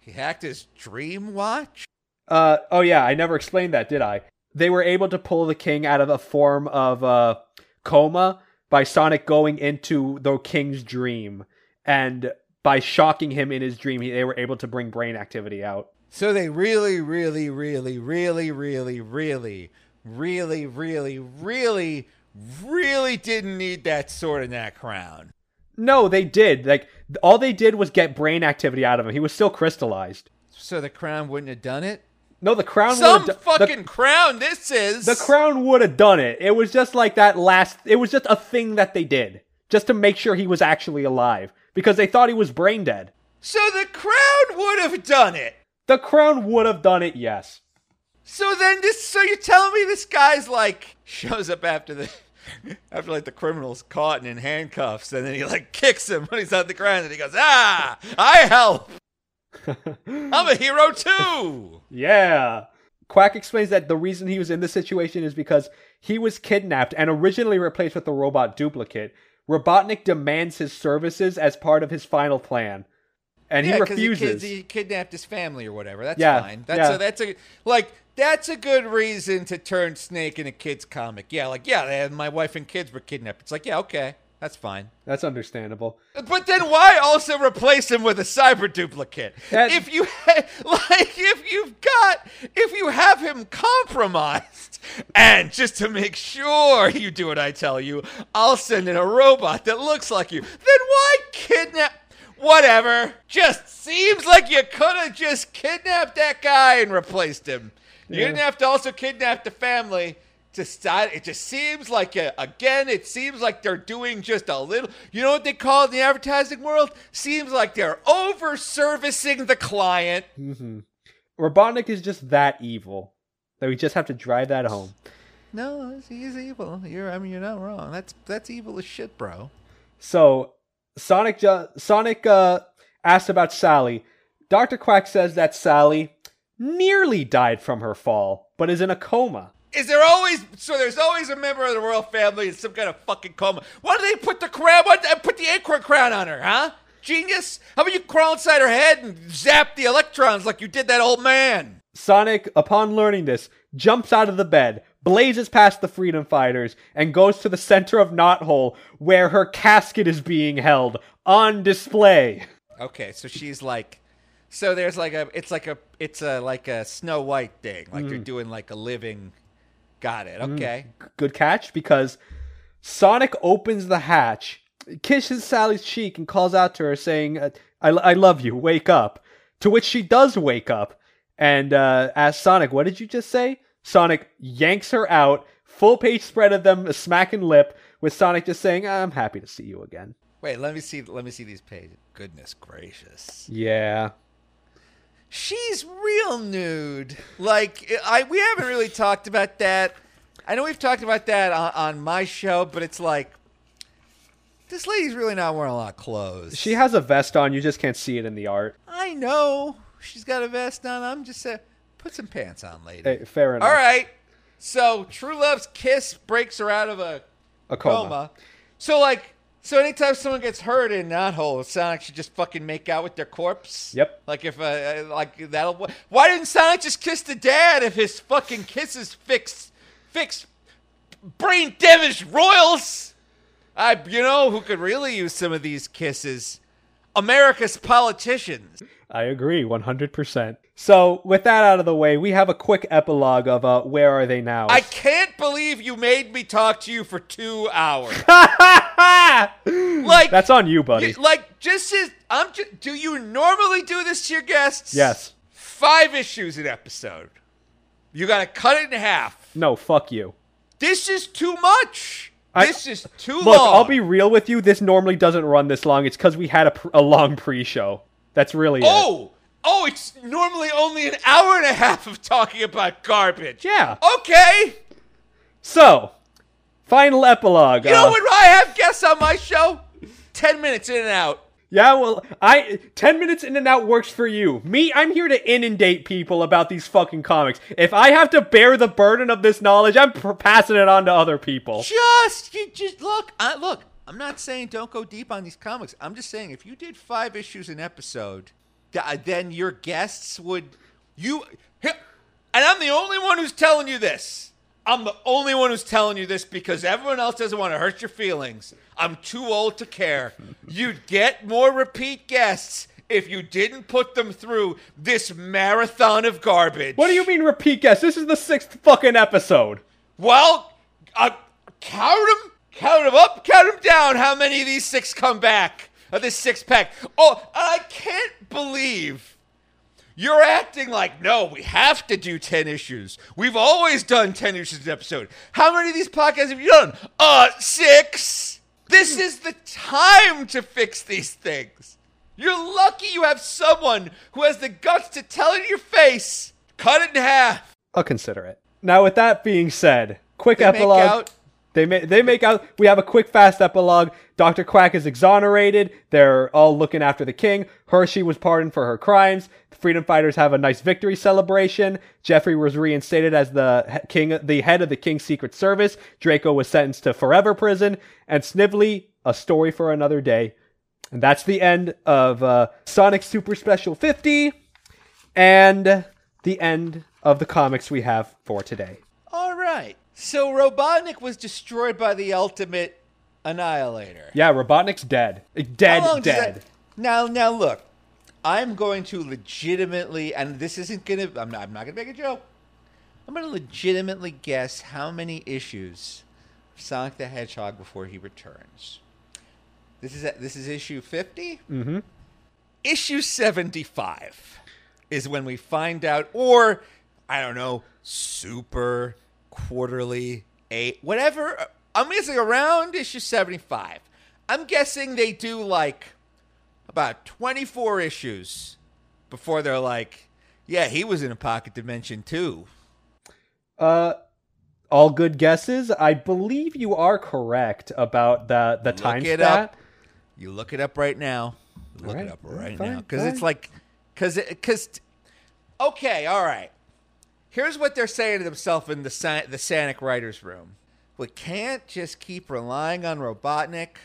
He hacked his dream watch? Uh, oh yeah, I never explained that, did I? They were able to pull the king out of a form of uh, coma by Sonic going into the king's dream, and by shocking him in his dream, they were able to bring brain activity out. So they really, really, really, really, really, really, really, really, really, really didn't need that sword and that crown. No, they did. Like all they did was get brain activity out of him. He was still crystallized. So the crown wouldn't have done it? No, the crown. Some do- fucking crown this is. The, the crown would have done it. It was just like that last. It was just a thing that they did just to make sure he was actually alive because they thought he was brain dead. So the crown would have done it. The crown would have done it, yes. So then this so you're telling me this guy's like shows up after the after like the criminal's caught and in handcuffs and then he like kicks him when he's on the ground and he goes, Ah, I help. I'm a hero too. Yeah. Quack explains that the reason he was in this situation is because he was kidnapped and originally replaced with a robot duplicate. Robotnik demands his services as part of his final plan. And he refuses. He, he kidnapped his family or whatever. That's Yeah, fine. That's yeah. a, that's a like that's a good reason to turn Snake in a kids comic. Yeah, like yeah, my wife and kids were kidnapped. It's like yeah, okay, that's fine. That's understandable. But then why also replace him with a cyber duplicate? That- if you ha- like, if you've got, if you have him compromised, and just to make sure you do what I tell you, I'll send in a robot that looks like you. Then why kidnap? Whatever. Just seems like you could have just kidnapped that guy and replaced him. You Yeah. didn't have to also kidnap the family to start. It just seems like a, again, it seems like they're doing just a little. You know what they call it in the advertising world? Seems like they're over servicing the client. Robotnik is just that evil that we just have to drive that home. No, he's evil. You're, I mean, you're not wrong. That's that's evil as shit, bro. So Sonic ju- Sonic uh, asks about Sally. Dr. Quack says that Sally nearly died from her fall, but is in a coma. Is there always so? There's always a member of the royal family in some kind of fucking coma. Why do they put the crown? Why they put the acorn crown on her? Huh? Genius? How about you crawl inside her head and zap the electrons like you did that old man? Sonic, upon learning this, jumps out of the bed, blazes past the freedom fighters, and goes to the center of Knothole where her casket is being held on display. Okay, so she's like, so there's like a, it's like a, it's a like a Snow White thing. Like they're mm. doing like a living. Got it. Okay. Good catch because Sonic opens the hatch, kisses Sally's cheek, and calls out to her, saying, uh, I, I love you, wake up. To which she does wake up and uh, asks Sonic, What did you just say? Sonic yanks her out, full page spread of them smacking lip, with Sonic just saying, I'm happy to see you again. Wait, let me see. Let me see these pages. Goodness gracious. Yeah. She's real nude. Like I, we haven't really talked about that. I know we've talked about that on, on my show, but it's like this lady's really not wearing a lot of clothes. She has a vest on, you just can't see it in the art. I know she's got a vest on. I'm just saying, put some pants on, lady. Hey, fair enough. All right. So True Love's kiss breaks her out of a A coma. coma. So like, so anytime someone gets hurt in that hole, Sonic should just fucking make out with their corpse. Yep. Like if uh, uh, like that'll. Why didn't Sonic just kiss the dad if his fucking kisses fix fix brain damaged royals? I you know who could really use some of these kisses? America's politicians. I agree, 100%. So, with that out of the way, we have a quick epilogue of uh, Where Are They Now? I can't believe you made me talk to you for two hours. like That's on you, buddy. You- like just as I'm just, do you normally do this to your guests? yes. Five issues an episode. You got to cut it in half. No, fuck you. This is too much. I- this is too Look, long. I'll be real with you. This normally doesn't run this long. It's because we had a, pr- a long pre show. That's really it. Oh, it's normally only an hour and a half of talking about garbage. Yeah. Okay. So, final epilogue. You know uh, when I have guests on my show? Ten minutes in and out. Yeah, well, I 10 minutes in and out works for you. Me, I'm here to inundate people about these fucking comics. If I have to bear the burden of this knowledge, I'm passing it on to other people. Just, you just look. I look. I'm not saying don't go deep on these comics. I'm just saying if you did five issues an episode, then your guests would you. And I'm the only one who's telling you this. I'm the only one who's telling you this because everyone else doesn't want to hurt your feelings. I'm too old to care. You'd get more repeat guests if you didn't put them through this marathon of garbage. What do you mean repeat guests? This is the sixth fucking episode. Well, uh, count them, count them up, count them down. How many of these six come back? Of this six pack? Oh, I can't believe you're acting like no. We have to do ten issues. We've always done ten issues an episode. How many of these podcasts have you done? Uh, six. This is the time to fix these things. You're lucky you have someone who has the guts to tell it in your face. Cut it in half. I'll consider it. Now, with that being said, quick They epilogue. They make they make out. We have a quick, fast epilogue. Doctor Quack is exonerated. They're all looking after the king. Hershey was pardoned for her crimes. The freedom fighters have a nice victory celebration. Jeffrey was reinstated as the king, the head of the king's secret service. Draco was sentenced to forever prison. And Snively, a story for another day. And that's the end of uh, Sonic Super Special 50, and the end of the comics we have for today. All right. So Robotnik was destroyed by the ultimate annihilator. Yeah, Robotnik's dead. Dead, How long does dead. that- Now, now look. I'm going to legitimately, and this isn't gonna. I'm not. I'm not gonna make a joke. I'm gonna legitimately guess how many issues of Sonic the Hedgehog before he returns. This is this is issue 50. Mm-hmm. Issue 75 is when we find out, or I don't know, super quarterly eight, whatever. I'm guessing around issue 75. I'm guessing they do like about 24 issues before they're like, yeah, he was in a pocket dimension too. Uh, all good guesses. I believe you are correct about the the time Look it stat. up. You look it up right now. Look right, it up right, fine, now because it's like, because because. Okay, all right. Here's what they're saying to themselves in the the Sanic writers' room. We can't just keep relying on Robotnik.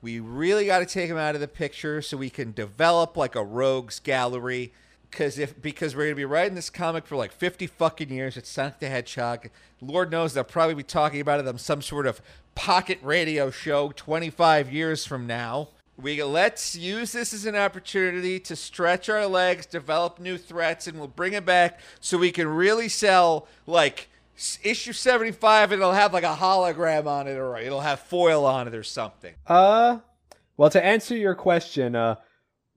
We really got to take him out of the picture so we can develop like a rogues gallery. Because if because we're gonna be writing this comic for like fifty fucking years, it's Sonic the Hedgehog. Lord knows they'll probably be talking about it on some sort of pocket radio show twenty five years from now. We let's use this as an opportunity to stretch our legs, develop new threats, and we'll bring it back so we can really sell like issue seventy five. It'll have like a hologram on it, or it'll have foil on it, or something. Uh, well, to answer your question, uh,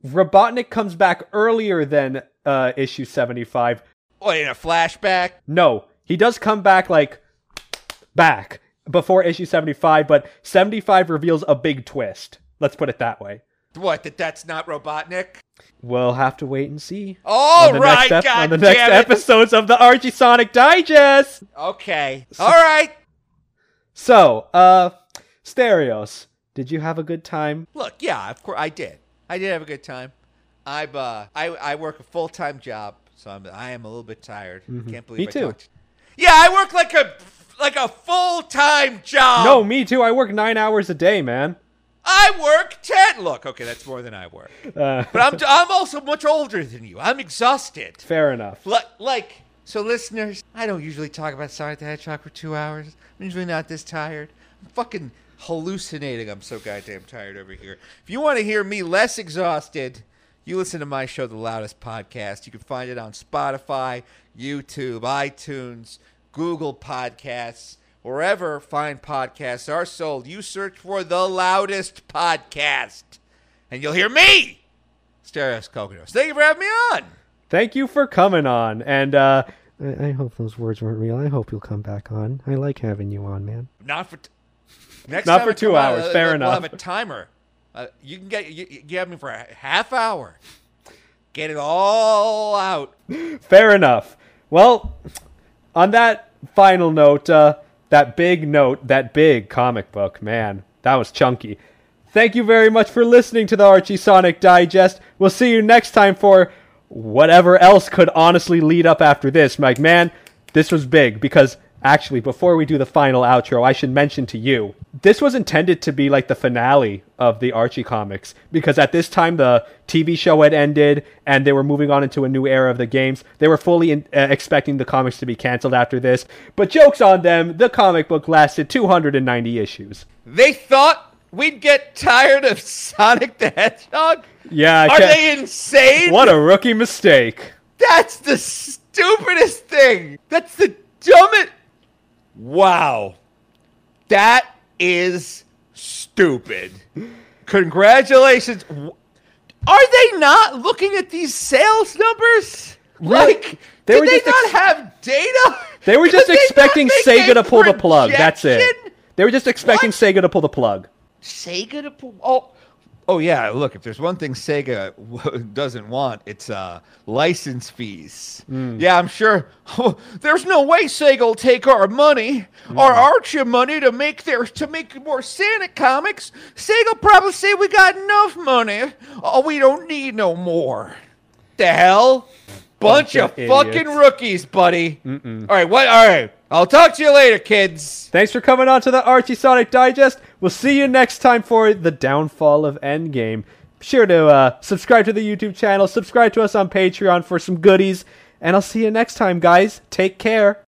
Robotnik comes back earlier than uh, issue 75. Oh, in a flashback. No, he does come back like back before issue 75, but 75 reveals a big twist. Let's put it that way. What? That that's not Robotnik? We'll have to wait and see. All right, next ep- God on the next it. episodes of the Archie Sonic Digest. Okay. All right. So, uh, Asterios, did you have a good time? Look, yeah, of course I did. I did have a good time. I've uh, I I work a full time job, so I'm I am a little bit tired. Can't believe Mm-hmm. Me I too. talked- Yeah, I work like a like a full time job. no, me too. I work nine hours a day, man. I work ten. Look, okay, that's more than I work. Uh, But I'm I'm also much older than you. I'm exhausted. fair enough. Like, like, so listeners, I don't usually talk about Sonic the Hedgehog for two hours. I'm usually not this tired. I'm fucking hallucinating. I'm so goddamn tired over here. If you want to hear me less exhausted, you listen to my show, The Loudest Podcast. You can find it on Spotify, YouTube, iTunes, Google Podcasts, wherever fine podcasts are sold. You search for The Loudest Podcast, and you'll hear me, Asterios Kokkinos. Thank you for having me on. Thank you for coming on, and uh, I, I hope those words weren't real. I hope you'll come back on. I like having you on, man. Not for. T- Next Not time for I two come on, hours, uh, fair we'll enough. have a timer. Uh, you can get you, you have me for a half hour. Get it all out. Fair enough. Well, on that final note, uh, that big note, that big comic book, man, that was chunky. Thank you very much for listening to the Archie Sonic Digest. We'll see you next time for whatever else could honestly lead up after this. Mike, man, this was big because actually, before we do the final outro, I should mention to you this was intended to be like the finale of the Archie comics because at this time the TV show had ended and they were moving on into a new era of the games. They were fully in, uh, expecting the comics to be canceled after this, but jokes on them, the comic book lasted 290 issues. They thought we'd get tired of Sonic the Hedgehog. Yeah, Are they insane? what a rookie mistake. That's the stupidest thing. That's the dumbest. Wow. That is stupid. Congratulations. Are they not looking at these sales numbers? Like, They did were they just not ex- have data? They were just expecting Sega to pull the plug. That's it. They were just expecting What? Sega to pull the plug. Sega to pull. Oh, oh yeah. Look, if there's one thing Sega w- doesn't want, it's uh, license fees. Yeah, I'm sure. there's no way Sega will take our money, our Archie money, to make their to make more Santa comics. Sega will probably say we got enough money. Oh, we don't need no more. The hell. Bunch Bunch of of fucking rookies, buddy. All right, what? All right, I'll talk to you later, kids. Thanks for coming on to the Archie Sonic Digest. We'll see you next time for the downfall of Endgame. Be sure to uh, subscribe to the YouTube channel, subscribe to us on Patreon for some goodies, and I'll see you next time, guys. Take care.